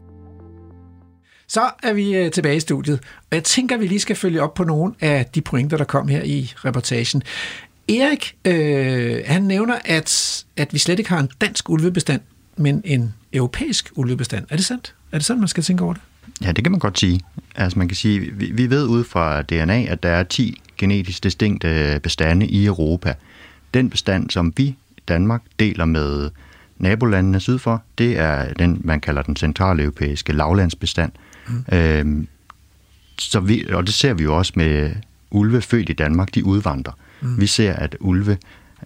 Så er vi øh, tilbage i studiet, og jeg tænker, at vi lige skal følge op på nogle af de pointer, der kom her i reportagen. Erik, øh, han nævner, at, at vi slet ikke har en dansk ulvebestand, men en europæisk ulvebestand. Er det sandt? Er det sådan, man skal tænke over det? Ja, det kan man godt sige. Altså man kan sige, vi, vi ved ud fra DNA, at der er 10 genetisk distinkte bestande i Europa. Den bestand, som vi Danmark deler med nabolandene syd for, det er den, man kalder den centraleuropæiske lavlandsbestand. Mm. Øhm, så vi, og det ser vi jo også med ulve født i Danmark, de udvandrer. Mm. Vi ser, at ulve,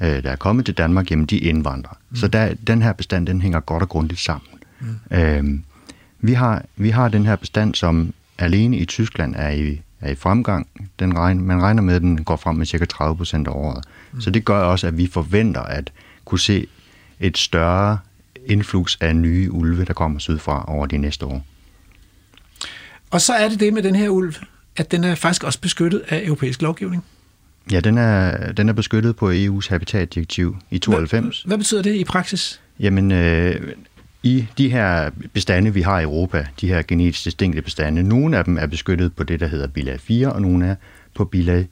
øh, der er kommet til Danmark, jamen de indvandrer. Mm. Så der, den her bestand, den hænger godt og grundigt sammen. Mm. Øhm, vi, har, vi har den her bestand, som alene i Tyskland er i, er i fremgang. Den regn, man regner med, at den går frem med cirka 30 procent af året. Mm. Så det gør også, at vi forventer at kunne se et større influx af nye ulve, der kommer sydfra over de næste år. Og så er det det med den her ulv, at den er faktisk også beskyttet af europæisk lovgivning. Ja, den er, den er beskyttet på EU's habitatdirektiv i 92. Hvad, hvad betyder det i praksis? Jamen, øh, i de her bestande, vi har i Europa, de her genetisk distinkte bestande, nogle af dem er beskyttet på det, der hedder bilag 4, og nogle er på bilag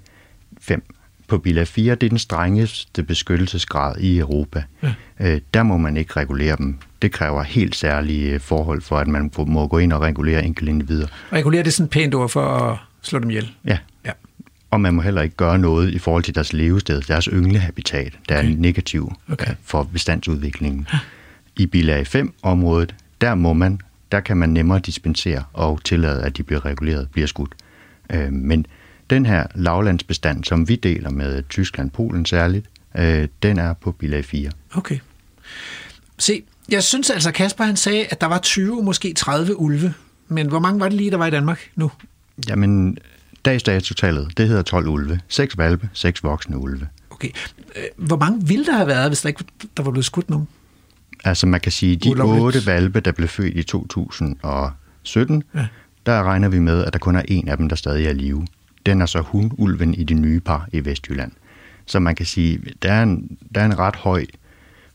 5. På bilag 4, det er den strengeste beskyttelsesgrad i Europa. Ja. Øh, der må man ikke regulere dem. Det kræver helt særlige forhold for, at man må gå ind og regulere enkelte individer. Regulere det er sådan pænt ord for at slå dem ihjel? Ja. Og man må heller ikke gøre noget i forhold til deres levested, deres ynglehabitat, der okay. er negativ okay. for bestandsudviklingen. Ja. I bilag 5-området, der må man, der kan man nemmere dispensere og tillade, at de bliver reguleret, bliver skudt. Øh, men den her lavlandsbestand, som vi deler med Tyskland, Polen særligt, øh, den er på bilag 4. Okay. Se, jeg synes altså, Kasper han sagde, at der var 20, måske 30 ulve. Men hvor mange var det lige, der var i Danmark nu? Jamen, dagsdatotallet, det hedder 12 ulve. 6 valpe, 6 voksne ulve. Okay. Øh, hvor mange ville der have været, hvis der ikke der var blevet skudt nogen? Altså man kan sige, de otte valpe, der blev født i 2017, ja. der regner vi med, at der kun er en af dem, der stadig er i live. Den er så hun-ulven i det nye par i Vestjylland. Så man kan sige, der er en, der er en ret høj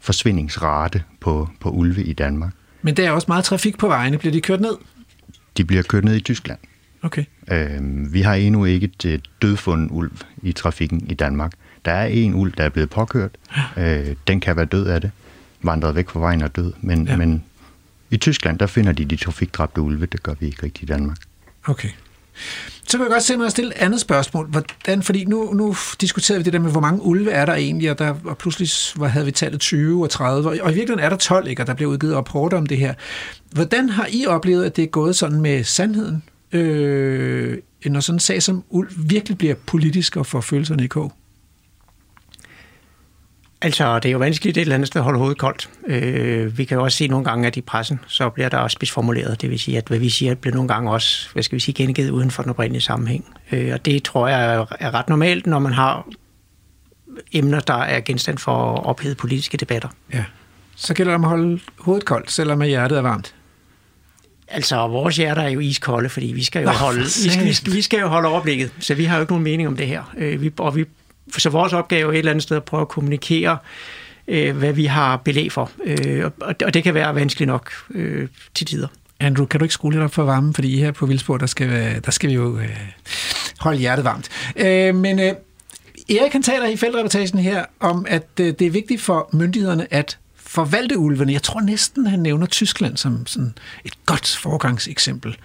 forsvindingsrate på, på ulve i Danmark. Men der er også meget trafik på vejene. Bliver de kørt ned? De bliver kørt ned i Tyskland. Okay. Øhm, vi har endnu ikke et dødfundet ulv i trafikken i Danmark. Der er en ulv, der er blevet påkørt. Øh, den kan være død af det vandret væk fra vejen og død. Men, ja. men i Tyskland, der finder de de trafikdræbte ulve. Det gør vi ikke rigtigt i Danmark. Okay. Så kan jeg godt se mig at stille et andet spørgsmål. Hvordan, fordi nu, nu diskuterer vi det der med, hvor mange ulve er der egentlig, og, der, og pludselig hvor havde vi tallet 20 og 30, og i virkeligheden er der 12, ikke, og der bliver udgivet rapporter om det her. Hvordan har I oplevet, at det er gået sådan med sandheden, øh, når sådan en sag som ulv virkelig bliver politisk og får følelserne i kog? Altså, det er jo vanskeligt et eller andet sted at holde hovedet koldt. Øh, vi kan jo også se nogle gange, at i pressen, så bliver der også spidsformuleret. Det vil sige, at hvad vi siger, bliver nogle gange også, hvad skal vi sige, gengivet uden for den oprindelige sammenhæng. Øh, og det tror jeg er ret normalt, når man har emner, der er genstand for ophedede politiske debatter. Ja. Så gælder det om at holde hovedet koldt, selvom hjertet er varmt. Altså, vores hjerter er jo iskolde, fordi vi skal jo, Nå, holde, vi skal, vi, skal, vi skal jo holde overblikket, så vi har jo ikke nogen mening om det her. Øh, vi, og vi så vores opgave er et eller andet sted at prøve at kommunikere, øh, hvad vi har belæg for. Øh, og, og det kan være vanskeligt nok øh, til tider. Andrew, kan du ikke skrue lidt op for varmen? Fordi her på Vildsborg, der skal, der skal vi jo øh, holde hjertet varmt. Øh, men øh, Erik han taler i feltreportagen her om, at øh, det er vigtigt for myndighederne at forvalte ulvene. Jeg tror næsten, han nævner Tyskland som sådan et godt foregangseksempel.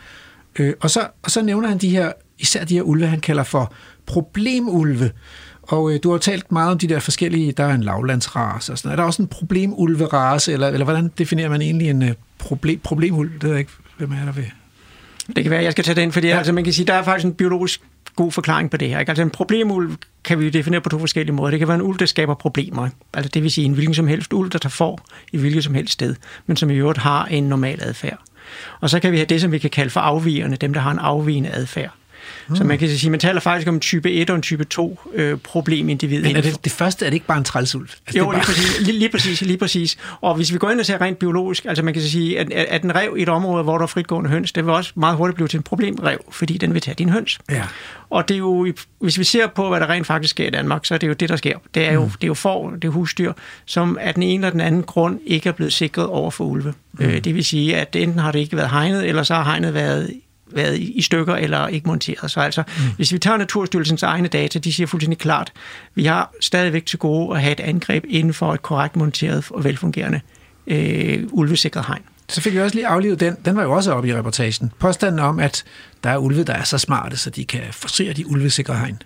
Øh, og, så, og så nævner han de her, især de her ulve, han kalder for problemulve. Og øh, du har talt meget om de der forskellige, der er en lavlandsrace og sådan noget. Er der også en problemulverace, eller, eller hvordan definerer man egentlig en øh, problem, problemulv? Det ved jeg ikke, hvem er der ved. Det kan være, at jeg skal tage den, fordi ja. altså, man kan sige, der er faktisk en biologisk god forklaring på det her. Ikke? Altså en problemulv kan vi definere på to forskellige måder. Det kan være en ulv, der skaber problemer. Altså det vil sige en hvilken som helst ulv, der tager for i hvilket som helst sted, men som i øvrigt har en normal adfærd. Og så kan vi have det, som vi kan kalde for afvigerne, dem der har en afvigende adfærd. Mm. Så man kan sige, man taler faktisk om en type 1 og en type 2 øh, problemindivid. Men er det, det første er det ikke bare en trælsulv? Altså, jo, bare... lige, præcis, lige, lige, præcis, lige præcis. Og hvis vi går ind og ser rent biologisk, altså man kan sige, at, at en rev i et område, hvor der er fritgående høns, det vil også meget hurtigt blive til en problemrev, fordi den vil tage din høns. Ja. Og det er jo, hvis vi ser på, hvad der rent faktisk sker i Danmark, så er det jo det, der sker. Det er jo, mm. det er jo for, det er husdyr, som af den ene eller den anden grund ikke er blevet sikret over for ulve. Mm. Øh, det vil sige, at enten har det ikke været hegnet, eller så har hegnet været været i stykker eller ikke monteret. Så altså, mm. hvis vi tager Naturstyrelsens egne data, de siger fuldstændig klart, vi har stadigvæk til gode at have et angreb inden for et korrekt monteret og velfungerende øh, ulvesikret hegn. Så fik vi også lige aflivet den. Den var jo også oppe i reportagen. Påstanden om, at der er ulve, der er så smarte, så de kan forsere de ulvesikre hegn.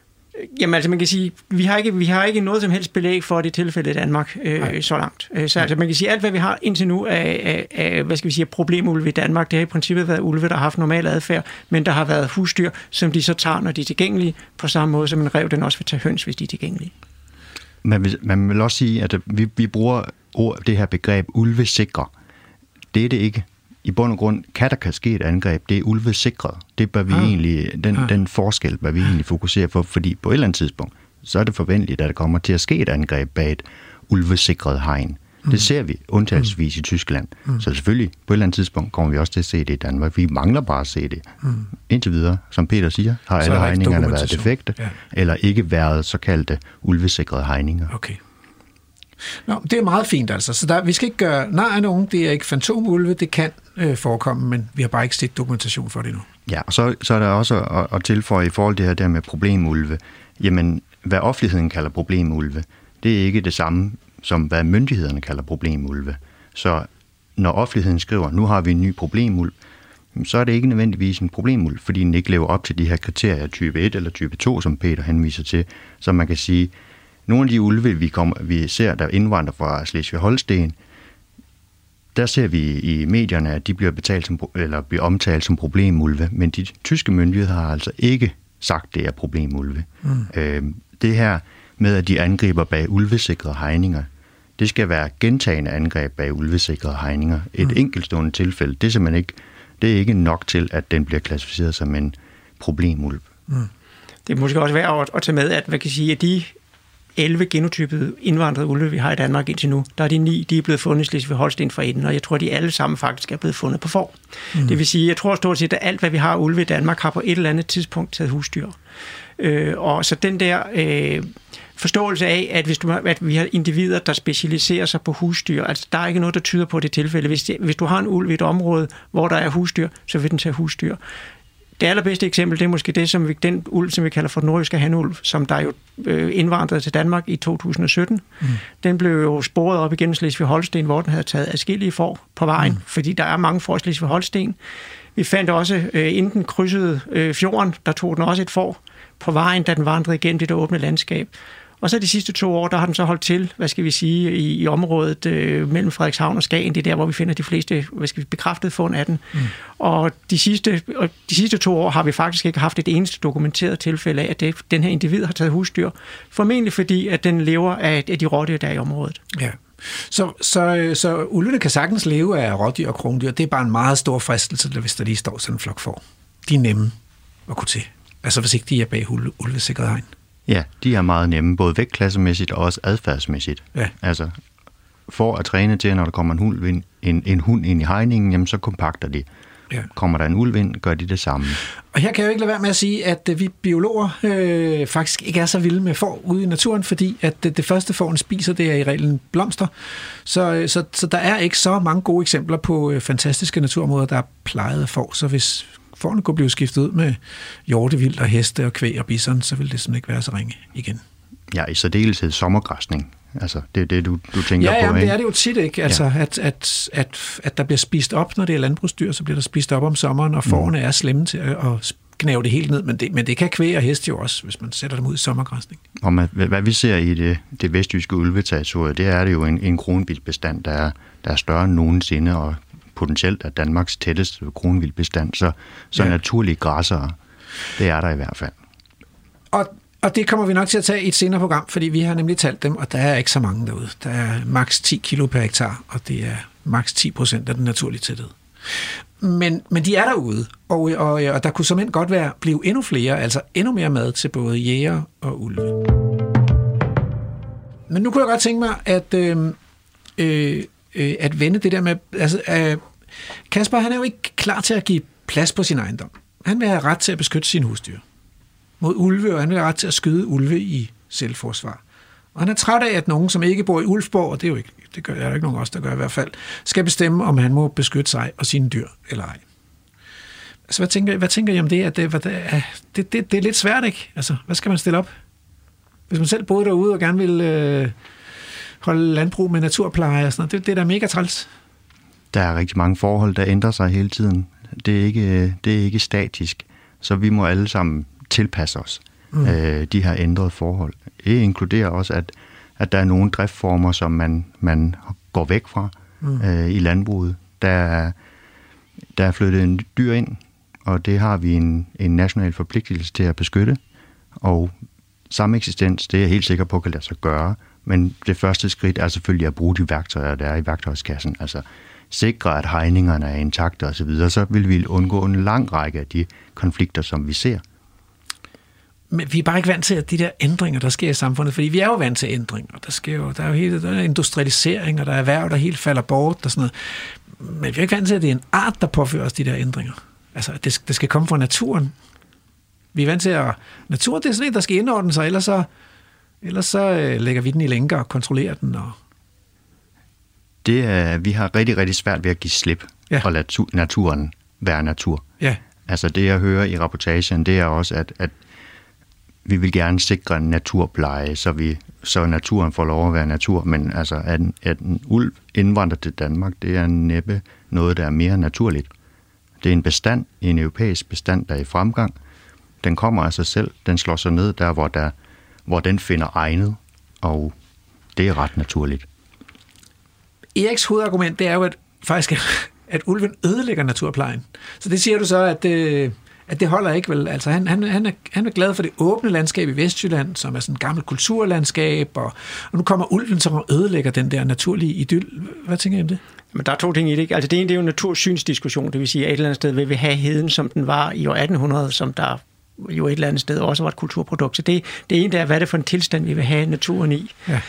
Jamen altså man kan sige, vi har ikke, vi har ikke noget som helst belæg for det tilfælde i Danmark øh, så langt. Øh, Så altså man kan sige, alt hvad vi har indtil nu af, af, af hvad skal vi sige, problemulve i Danmark, det har i princippet været ulve, der har haft normal adfærd, men der har været husdyr, som de så tager, når de er tilgængelige, på samme måde som en rev den også vil tage høns, hvis de er tilgængelige. Man vil, man vil også sige, at vi, vi bruger ord, det her begreb ulvesikre. Det er det ikke. I bund og grund kan der kan ske et angreb. Det er ulvesikret. Det bør vi Ah. egentlig, den, Ah. den forskel bør vi egentlig fokusere på, fordi på et eller andet tidspunkt, så er det forventeligt, at der kommer til at ske et angreb bag et ulvesikret hegn. Mm. Det ser vi undtagelsesvis i Tyskland. Så selvfølgelig, på et eller andet tidspunkt kommer vi også til at se det i Danmark. Vi mangler bare at se det. Indtil videre, som Peter siger, har Mm. Så alle hegningerne været defekte, Ja. eller ikke været såkaldte ulvesikrede hegninger. Okay. Nå, det er meget fint altså. Så der, vi skal ikke gøre nej af nogen. Det er ikke fantomulve. Det kan øh, forekomme, men vi har bare ikke set dokumentation for det endnu. Ja, og så, så er der også at, at tilføje i forhold til det her der med problemulve. Jamen, hvad offentligheden kalder problemulve, det er ikke det samme som hvad myndighederne kalder problemulve. Så når offentligheden skriver, nu har vi en ny problemulv, så er det ikke nødvendigvis en problemulv, fordi den ikke lever op til de her kriterier, type 1 eller type 2, som Peter henviser til. Så man kan sige, nogle af de ulve, vi, kommer, vi ser, der indvandrer fra Slesvig-Holsten, der ser vi i medierne, at de bliver, betalt som, eller bliver omtalt som problemulve, men de tyske myndigheder har altså ikke sagt, det er problemulve. Mm. Øh, det her med, at de angriber bag ulvesikrede hegninger, det skal være gentagende angreb bag ulvesikrede hegninger. Et mm. enkeltstående tilfælde, det er simpelthen ikke, det er ikke nok til, at den bliver klassificeret som en problemulv. Det er måske også værd at, tage med, at, hvad kan sige, at de 11 genotypede indvandrede ulve, vi har i Danmark indtil nu, der er de ni, de er blevet fundet i Slesvig Holsten for enden, og jeg tror, de alle sammen faktisk er blevet fundet på for. Mm. Det vil sige, jeg tror stort set, at alt, hvad vi har ulve i Danmark, har på et eller andet tidspunkt taget husdyr. Øh, og så den der øh, forståelse af, at, hvis du, at vi har individer, der specialiserer sig på husdyr, altså der er ikke noget, der tyder på det tilfælde. Hvis, det, hvis du har en ulv i et område, hvor der er husdyr, så vil den tage husdyr. Det allerbedste eksempel, det er måske det, som vi, den ulv, som vi kalder for den nordjyske hanulv, som der jo øh, indvandrede til Danmark i 2017. Mm. Den blev jo sporet op igennem Slesvig-Holsten, hvor den havde taget adskillige får på vejen, mm. fordi der er mange får i Slesvig-Holsten. Vi fandt også, øh, inden den krydsede øh, fjorden, der tog den også et får på vejen, da den vandrede igennem det der åbne landskab. Og så de sidste to år, der har den så holdt til, hvad skal vi sige, i, i området øh, mellem Frederikshavn og Skagen. Det er der, hvor vi finder de fleste hvad skal vi, bekræftede fund af den. Mm. Og, de sidste, og de sidste to år har vi faktisk ikke haft et eneste dokumenteret tilfælde af, at det, den her individ har taget husdyr. Formentlig fordi, at den lever af, af de rådyr, der er i området. Ja. Så, så, øh, så ulvene kan sagtens leve af rådyr og krondyr. Det er bare en meget stor fristelse, hvis der lige står sådan en flok for. De er nemme at gå til. Altså hvis ikke de er bag ulve, ulvesikret hegn. Ja, de er meget nemme, både vægtklassemæssigt og også adfærdsmæssigt. Ja. Altså, for at træne til, når der kommer en hund ind, en, en hund ind i hegningen, jamen så kompakter de. Ja. Kommer der en ulv ind, gør de det samme. Og her kan jeg jo ikke lade være med at sige, at øh, vi biologer øh, faktisk ikke er så vilde med får ude i naturen, fordi at det, det første fåren spiser, det er i reglen blomster. Så, øh, så, så der er ikke så mange gode eksempler på øh, fantastiske naturområder, der er plejet af får. Så hvis fårene kunne blive skiftet ud med hjortevild og heste og kvæg og bison, så ville det simpelthen ikke være så ringe igen. Ja, i særdeleshed sommergræsning. Altså, det er det, du, du tænker Ja, på, ja, men det ikke? er det jo tit, ikke? Altså, ja. at, at, at, at der bliver spist op, når det er landbrugsdyr, så bliver der spist op om sommeren, og forerne er slemme til at, at gnave det helt ned. Men det, men det kan kvæg og heste jo også, hvis man sætter dem ud i sommergræsning. Og man, hvad vi ser i det, det vestjyske ulveterritorie, det er det jo en, en kronvildbestand, der er, der er større end nogensinde, og potentielt er Danmarks tætteste kronvildbestand. Så, så Ja. naturlige græssere, det er der i hvert fald. Og, og det kommer vi nok til at tage i et senere program, fordi vi har nemlig talt dem, og der er ikke så mange derude. Der er maks 10 kilo per hektar, og det er maks 10 procent af den naturlige tæthed. Men, men de er derude, og, og, og der kunne som godt være blive endnu flere, altså endnu mere mad til både jæger og ulve. Men nu kunne jeg godt tænke mig at, øh, øh, øh, at vende det der med... Altså, øh, Kasper, han er jo ikke klar til at give plads på sin ejendom. Han vil have ret til at beskytte sine husdyr mod ulve, og han vil have ret til at skyde ulve i selvforsvar. Og han er træt af, at nogen, som ikke bor i Ulfborg, og det er jo ikke, det gør, er der ikke nogen af os, der gør i hvert fald, skal bestemme, om han må beskytte sig og sine dyr eller ej. Altså, hvad tænker, hvad tænker I om det? At det, hvad det, det, det, det er lidt svært, ikke? Altså, hvad skal man stille op? Hvis man selv boede derude og gerne vil, øh, holde landbrug med naturpleje og sådan noget. Det, det er da mega træls. Der er rigtig mange forhold, der ændrer sig hele tiden. Det er ikke, det er ikke statisk, så vi må alle sammen tilpasse os mm. øh, de her ændrede forhold. Det inkluderer også, at, at der er nogle driftformer, som man, man går væk fra mm. øh, i landbruget. Der er, der er flyttet en dyr ind, og det har vi en, en national forpligtelse til at beskytte. Og samme eksistens, det er jeg helt sikker på, kan lade sig gøre. Men det første skridt er selvfølgelig at bruge de værktøjer, der er i værktøjskassen. Altså sikre, at hegningerne er intakte osv., så, videre, så vil vi undgå en lang række af de konflikter, som vi ser. Men vi er bare ikke vant til at de der ændringer, der sker i samfundet, fordi vi er jo vant til ændringer. Der, sker jo, der er jo hele, der er industrialisering, og der er erhverv, der helt falder bort og sådan noget. Men vi er ikke vant til, at det er en art, der påfører os de der ændringer. Altså, det, det skal komme fra naturen. Vi er vant til at... Naturen, det er sådan en, der skal indordne sig, ellers så, ellers så øh, lægger vi den i lænker og kontrollerer den. Og... Det er, vi har rigtig, rigtig svært ved at give slip ja. og lade naturen være natur. Ja. Altså det, jeg hører i rapportagen, det er også, at, at vi vil gerne sikre en naturpleje, så, vi, så naturen får lov at være natur, men altså, at, at en ulv indvandrer til Danmark, det er næppe noget, der er mere naturligt. Det er en bestand, en europæisk bestand, der er i fremgang. Den kommer af sig selv, den slår sig ned der, hvor, der, hvor den finder egnet, og det er ret naturligt. Eriks hovedargument, det er jo, at faktisk at ulven ødelægger naturplejen. Så det siger du så, at, øh, at det holder ikke vel. Altså han, han, han, er, han er glad for det åbne landskab i Vestjylland, som er sådan et gammelt kulturlandskab, og, og nu kommer ulven, som ødelægger den der naturlige idyll. Hvad tænker I om det? Men der er to ting i det. Ikke? Altså det ene det er jo en natursynsdiskussion, det vil sige, at et eller andet sted vil vi have heden, som den var i år 1800, som der jo et eller andet sted også var et kulturprodukt. Så det, det ene der er, hvad er det for en tilstand, vi vil have naturen i. Ja.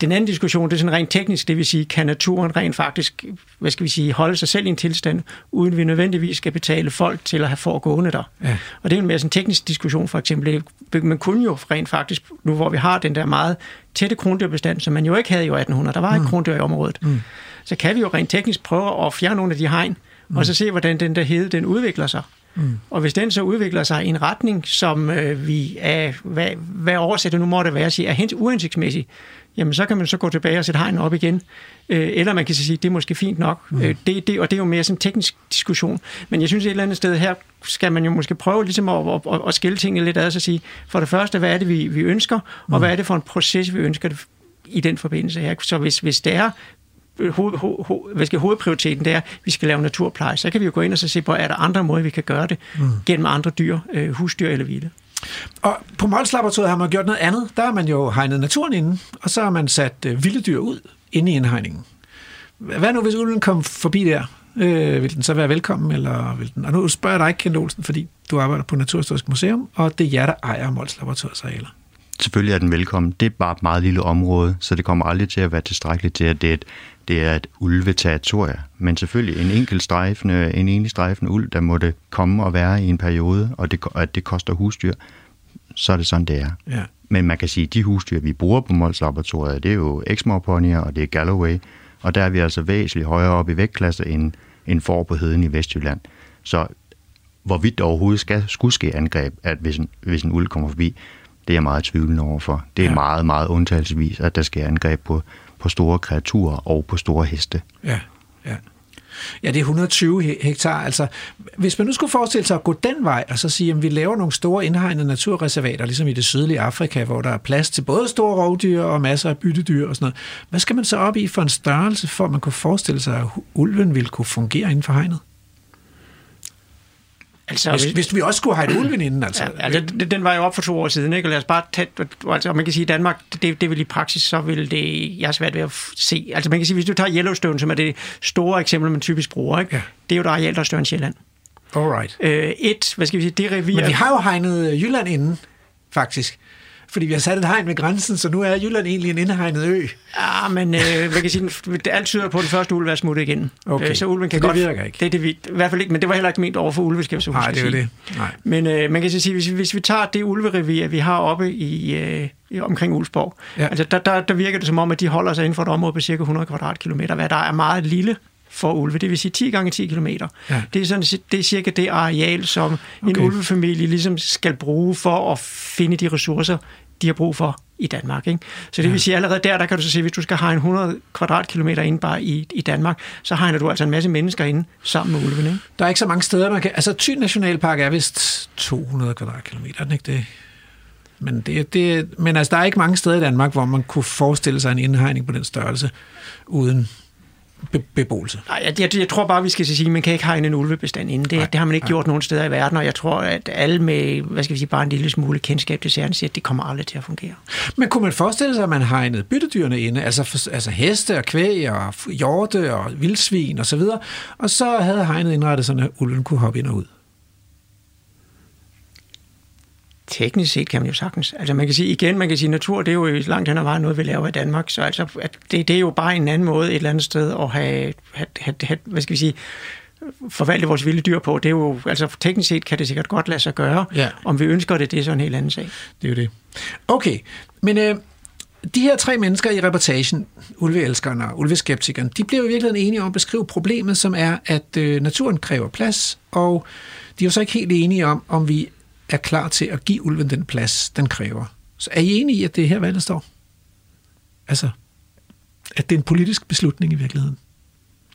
Den anden diskussion, det er sådan rent teknisk, det vil sige, kan naturen rent faktisk, hvad skal vi sige, holde sig selv i en tilstand, uden vi nødvendigvis skal betale folk til at have for gående der. Ja. Og det er en mere sådan teknisk diskussion, for eksempel. Man kunne jo rent faktisk, nu hvor vi har den der meget tætte krondyrbestand, som man jo ikke havde i år 1800, der var ikke mm. krondyr i området, mm. så kan vi jo rent teknisk prøve at fjerne nogle af de hegn, mm. og så se, hvordan den der hede, den udvikler sig. Mm. Og hvis den så udvikler sig i en retning, som øh, vi er, hvad, hvad oversætter nu må det være, siger, er hens uhensigtsmæssig, jamen så kan man så gå tilbage og sætte hegn op igen. Øh, eller man kan sige, det er måske fint nok. Mm. Øh, det, det, og det er jo mere sådan en teknisk diskussion. Men jeg synes et eller andet sted her, skal man jo måske prøve ligesom at, at, at, at skille tingene lidt ad, og sige, for det første, hvad er det, vi, vi ønsker, mm. og hvad er det for en proces, vi ønsker i den forbindelse her. Så hvis, hvis det er hoved, hoved, hvad skal, hovedprioriteten det er, at vi skal lave naturpleje, så kan vi jo gå ind og så se på, er der andre måder, vi kan gøre det mm. gennem andre dyr, øh, husdyr eller vilde. Og på Molslaboratoriet har man gjort noget andet. Der har man jo hegnet naturen inden, og så har man sat øh, vilde dyr ud inde i indhegningen. Hvad nu, hvis ulven kom forbi der? Øh, vil den så være velkommen, eller vil den... Og nu spørger jeg dig ikke, Kent Olsen, fordi du arbejder på Naturhistorisk Museum, og det er jer, der ejer Mols arealer. Selvfølgelig er den velkommen. Det er bare et meget lille område, så det kommer aldrig til at være tilstrækkeligt til, at det er et, det er et ulveterritorie. Men selvfølgelig en enkelt strejfende, en enig strejfende ulv, der måtte komme og være i en periode, og det, at det koster husdyr, så er det sådan, det er. Ja. Men man kan sige, at de husdyr, vi bruger på Mols Laboratoriet, det er jo Exmoor og det er Galloway, og der er vi altså væsentligt højere op i vægtklasse end, end for på heden i Vestjylland. Så hvorvidt der overhovedet skal, skulle ske angreb, at hvis en, hvis en ulv kommer forbi, det er jeg meget tvivlende overfor. Det er ja. meget, meget undtagelsesvis, at der sker angreb på, på store kreaturer og på store heste. Ja, ja. Ja, det er 120 hektar. Altså, hvis man nu skulle forestille sig at gå den vej, og så sige, at vi laver nogle store indhegnede naturreservater, ligesom i det sydlige Afrika, hvor der er plads til både store rovdyr og masser af byttedyr og sådan noget. Hvad skal man så op i for en størrelse, for at man kunne forestille sig, at ulven ville kunne fungere inden for hegnet? Altså, hvis, hvis vi også skulle have et ulven inden, altså. Ja, altså den, den var jo op for to år siden, ikke? Og lad os bare tage, altså man kan sige, at Danmark, det, det vil i praksis, så vil det, jeg er svært ved at se. Altså man kan sige, hvis du tager Yellowstone, som er det store eksempel, man typisk bruger, ikke? Ja. Det er jo et areal, der er større end Sjælland. Alright. Øh, et, hvad skal vi sige, det revir... Men vi har jo hegnet Jylland inden, faktisk fordi vi har sat et hegn ved grænsen, så nu er Jylland egentlig en indhegnet ø. Ja, men øh, hvad kan sige, alt tyder på, at den første ulv er smuttet igen. Okay. Øh, så ulven kan det godt, virker ikke. Det er det, vi, I hvert fald ikke, men det var heller ikke ment over for ulve, skal vi så Nej, det er det. Nej. Men øh, man kan så sige, hvis, hvis vi tager det ulverevir, vi har oppe i, øh, omkring Ulfborg, ja. altså der, der, der virker det som om, at de holder sig inden for et område på cirka 100 kvadratkilometer, hvad der er meget lille for ulve, det vil sige 10 gange 10 km. Ja. Det, er sådan, det er cirka det areal, som okay. en ulvefamilie ligesom skal bruge for at finde de ressourcer, de har brug for i Danmark. Ikke? Så det vil sige, allerede der, der kan du så sige, hvis du skal have en 100 kvadratkilometer ind bare i, i Danmark, så hegner du altså en masse mennesker ind sammen med ulven. Ikke? Der er ikke så mange steder, man kan... Altså, Thy Nationalpark er vist 200 kvadratkilometer, er ikke det? Men, det, det, men altså, der er ikke mange steder i Danmark, hvor man kunne forestille sig en indhegning på den størrelse, uden be- beboelse. Nej, jeg, jeg, jeg tror bare, vi skal sige, at man kan ikke hegne en ulvebestand inden. Det, Nej, det har man ikke nej. gjort nogen steder i verden, og jeg tror, at alle med, hvad skal vi sige, bare en lille smule kendskab til særligt siger, at det kommer aldrig til at fungere. Men kunne man forestille sig, at man hegnede byttedyrene inde, altså, for, altså heste og kvæg og hjorte og vildsvin og så videre, og så havde hegnet indrettet sådan, at ulven kunne hoppe ind og ud? Teknisk set kan man jo sagtens. Altså man kan sige, igen, man kan sige, natur, det er jo langt hen ad vejen noget, vi laver i Danmark, så altså, at det, det er jo bare en anden måde et eller andet sted at have, have, have, have hvad skal vi sige, forvalte vores vilde dyr på. Det er jo, altså teknisk set kan det sikkert godt lade sig gøre. Ja. Om vi ønsker det, det er så en helt anden sag. Det er jo det. Okay, men øh, de her tre mennesker i reportagen, ulveelskerne og ulveskeptikeren, de bliver jo i virkeligheden enige om at beskrive problemet, som er, at øh, naturen kræver plads, og de er jo så ikke helt enige om, om vi er klar til at give ulven den plads, den kræver. Så er I enige i, at det er her valget står? Altså, at det er en politisk beslutning i virkeligheden,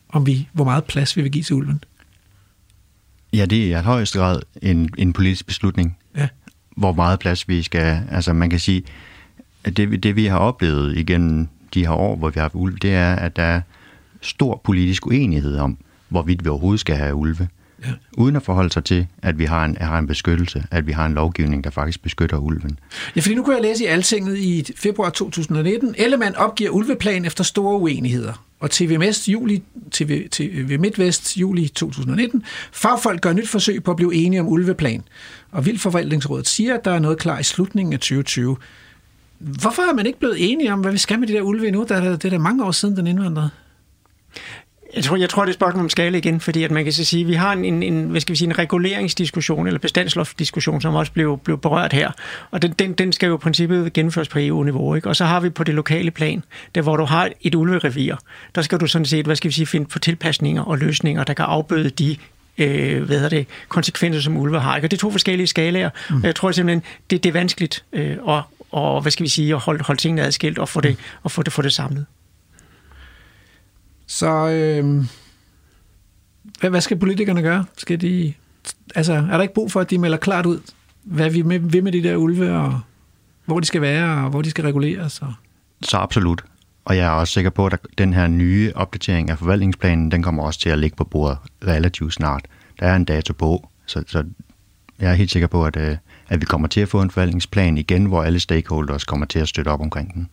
om vi, hvor meget plads vi vil give til ulven? Ja, det er i højeste grad en, en politisk beslutning, Ja. hvor meget plads vi skal... Altså man kan sige, at det, det vi har oplevet igennem de her år, hvor vi har haft ulve, det er, at der er stor politisk uenighed om, hvorvidt vi overhovedet skal have ulve. Ja. Uden at forholde sig til, at vi har en, har en beskyttelse, at vi har en lovgivning, der faktisk beskytter ulven. Ja, fordi nu kunne jeg læse i Altinget i februar 2019, Ellemann opgiver ulveplan efter store uenigheder. Og TV, Mest, juli, TV, TV MidtVest juli 2019. Fagfolk gør nyt forsøg på at blive enige om ulveplan. Og Vildforvaltningsrådet siger, at der er noget klar i slutningen af 2020. Hvorfor er man ikke blevet enige om, hvad vi skal med de der ulve nu? Der er, det er da mange år siden, den indvandrede. Jeg tror, jeg tror, det er et spørgsmål om skala igen, fordi at man kan så sige, at vi har en, en, hvad skal vi sige, en reguleringsdiskussion, eller bestandsloftdiskussion, som også blev, blev berørt her. Og den, den, den skal jo i princippet gennemføres på EU-niveau. Ikke? Og så har vi på det lokale plan, der hvor du har et ulverevir, der skal du sådan set, hvad skal vi sige, finde på tilpasninger og løsninger, der kan afbøde de øh, hvad det, konsekvenser, som ulve har. Ikke? Og det er to forskellige skalaer, mm. og jeg tror simpelthen, det, det er vanskeligt øh, at, og, hvad skal vi sige, at holde, holde tingene adskilt og få det, og få det, få det samlet. Så øh, hvad, hvad skal politikerne gøre? Skal de, altså, er der ikke brug for, at de melder klart ud, hvad vi med, vil med de der ulve, og hvor de skal være, og hvor de skal reguleres? Og... Så absolut. Og jeg er også sikker på, at den her nye opdatering af forvaltningsplanen, den kommer også til at ligge på bordet relativt snart. Der er en dato på, så, så jeg er helt sikker på, at, øh, at vi kommer til at få en forvaltningsplan igen, hvor alle stakeholders kommer til at støtte op omkring den.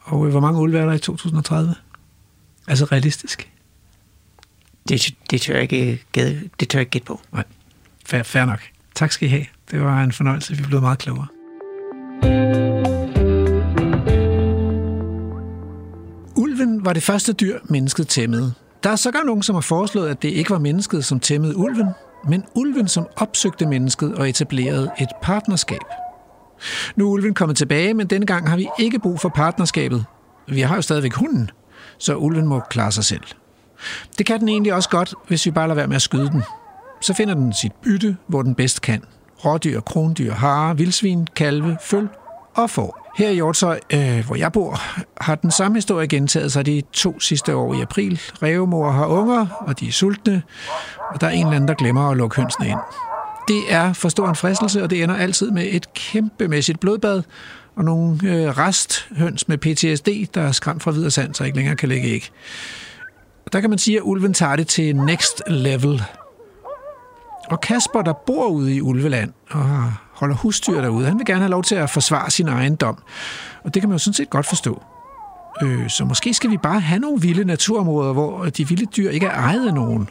Og øh, hvor mange ulve er der i 2030? Altså realistisk? Det, det tør jeg ikke, gæde- det tør jeg ikke gætte på. Nej, fair, fair nok. Tak skal I have. Det var en fornøjelse. Vi blevet meget klogere. Ulven var det første dyr, mennesket tæmmede. Der er sågar nogen, som har foreslået, at det ikke var mennesket, som tæmmede ulven, men ulven, som opsøgte mennesket og etablerede et partnerskab. Nu er ulven kommet tilbage, men denne gang har vi ikke brug for partnerskabet. Vi har jo stadigvæk hunden, så ulven må klare sig selv. Det kan den egentlig også godt, hvis vi bare lader være med at skyde den. Så finder den sit bytte, hvor den bedst kan. Rådyr, krondyr, hare, vildsvin, kalve, føl og får. Her i Hjortøj, øh, hvor jeg bor, har den samme historie gentaget sig de to sidste år i april. Rævemor har unger, og de er sultne, og der er en eller anden, der glemmer at lukke hønsene ind. Det er for stor en fristelse, og det ender altid med et kæmpemæssigt blodbad, og nogle øh, resthøns med PTSD, der er skræmt fra videre sand, så ikke længere kan lægge æg. Der kan man sige, at ulven tager det til next level. Og Kasper, der bor ude i Ulveland og holder husdyr derude, han vil gerne have lov til at forsvare sin ejendom. Og det kan man jo sådan set godt forstå. Øh, så måske skal vi bare have nogle vilde naturområder, hvor de vilde dyr ikke er ejet af nogen.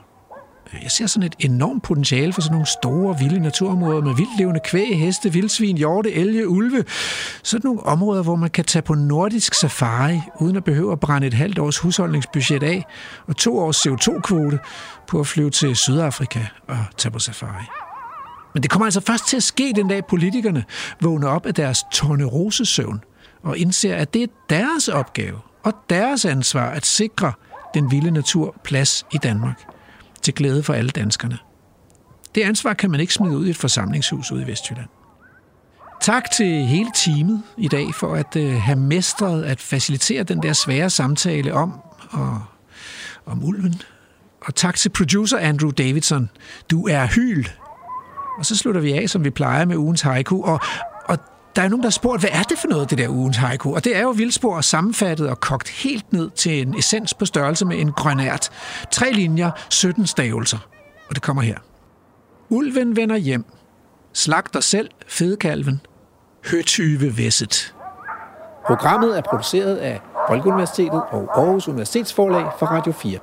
Jeg ser sådan et enormt potentiale for sådan nogle store, vilde naturområder med vildlevende kvæg, heste, vildsvin, hjorte, elge, ulve. Sådan nogle områder, hvor man kan tage på nordisk safari, uden at behøve at brænde et halvt års husholdningsbudget af, og to års CO2-kvote på at flyve til Sydafrika og tage på safari. Men det kommer altså først til at ske den dag, politikerne vågner op af deres tornerosesøvn og indser, at det er deres opgave og deres ansvar at sikre den vilde natur plads i Danmark til glæde for alle danskerne. Det ansvar kan man ikke smide ud i et forsamlingshus ude i Vestjylland. Tak til hele teamet i dag for at øh, have mestret at facilitere den der svære samtale om og om ulven. Og tak til producer Andrew Davidson. Du er hyl. Og så slutter vi af, som vi plejer med ugens haiku. Og, og der er nogen, der har spurgt, hvad er det for noget, det der ugens haiku? Og det er jo vildspor sammenfattet og kogt helt ned til en essens på størrelse med en grønært. Tre linjer, 17 stavelser. Og det kommer her. Ulven vender hjem. Slagter selv fedekalven. Høtyve Væsset. Programmet er produceret af Folkeuniversitetet og Aarhus Universitetsforlag for Radio 4.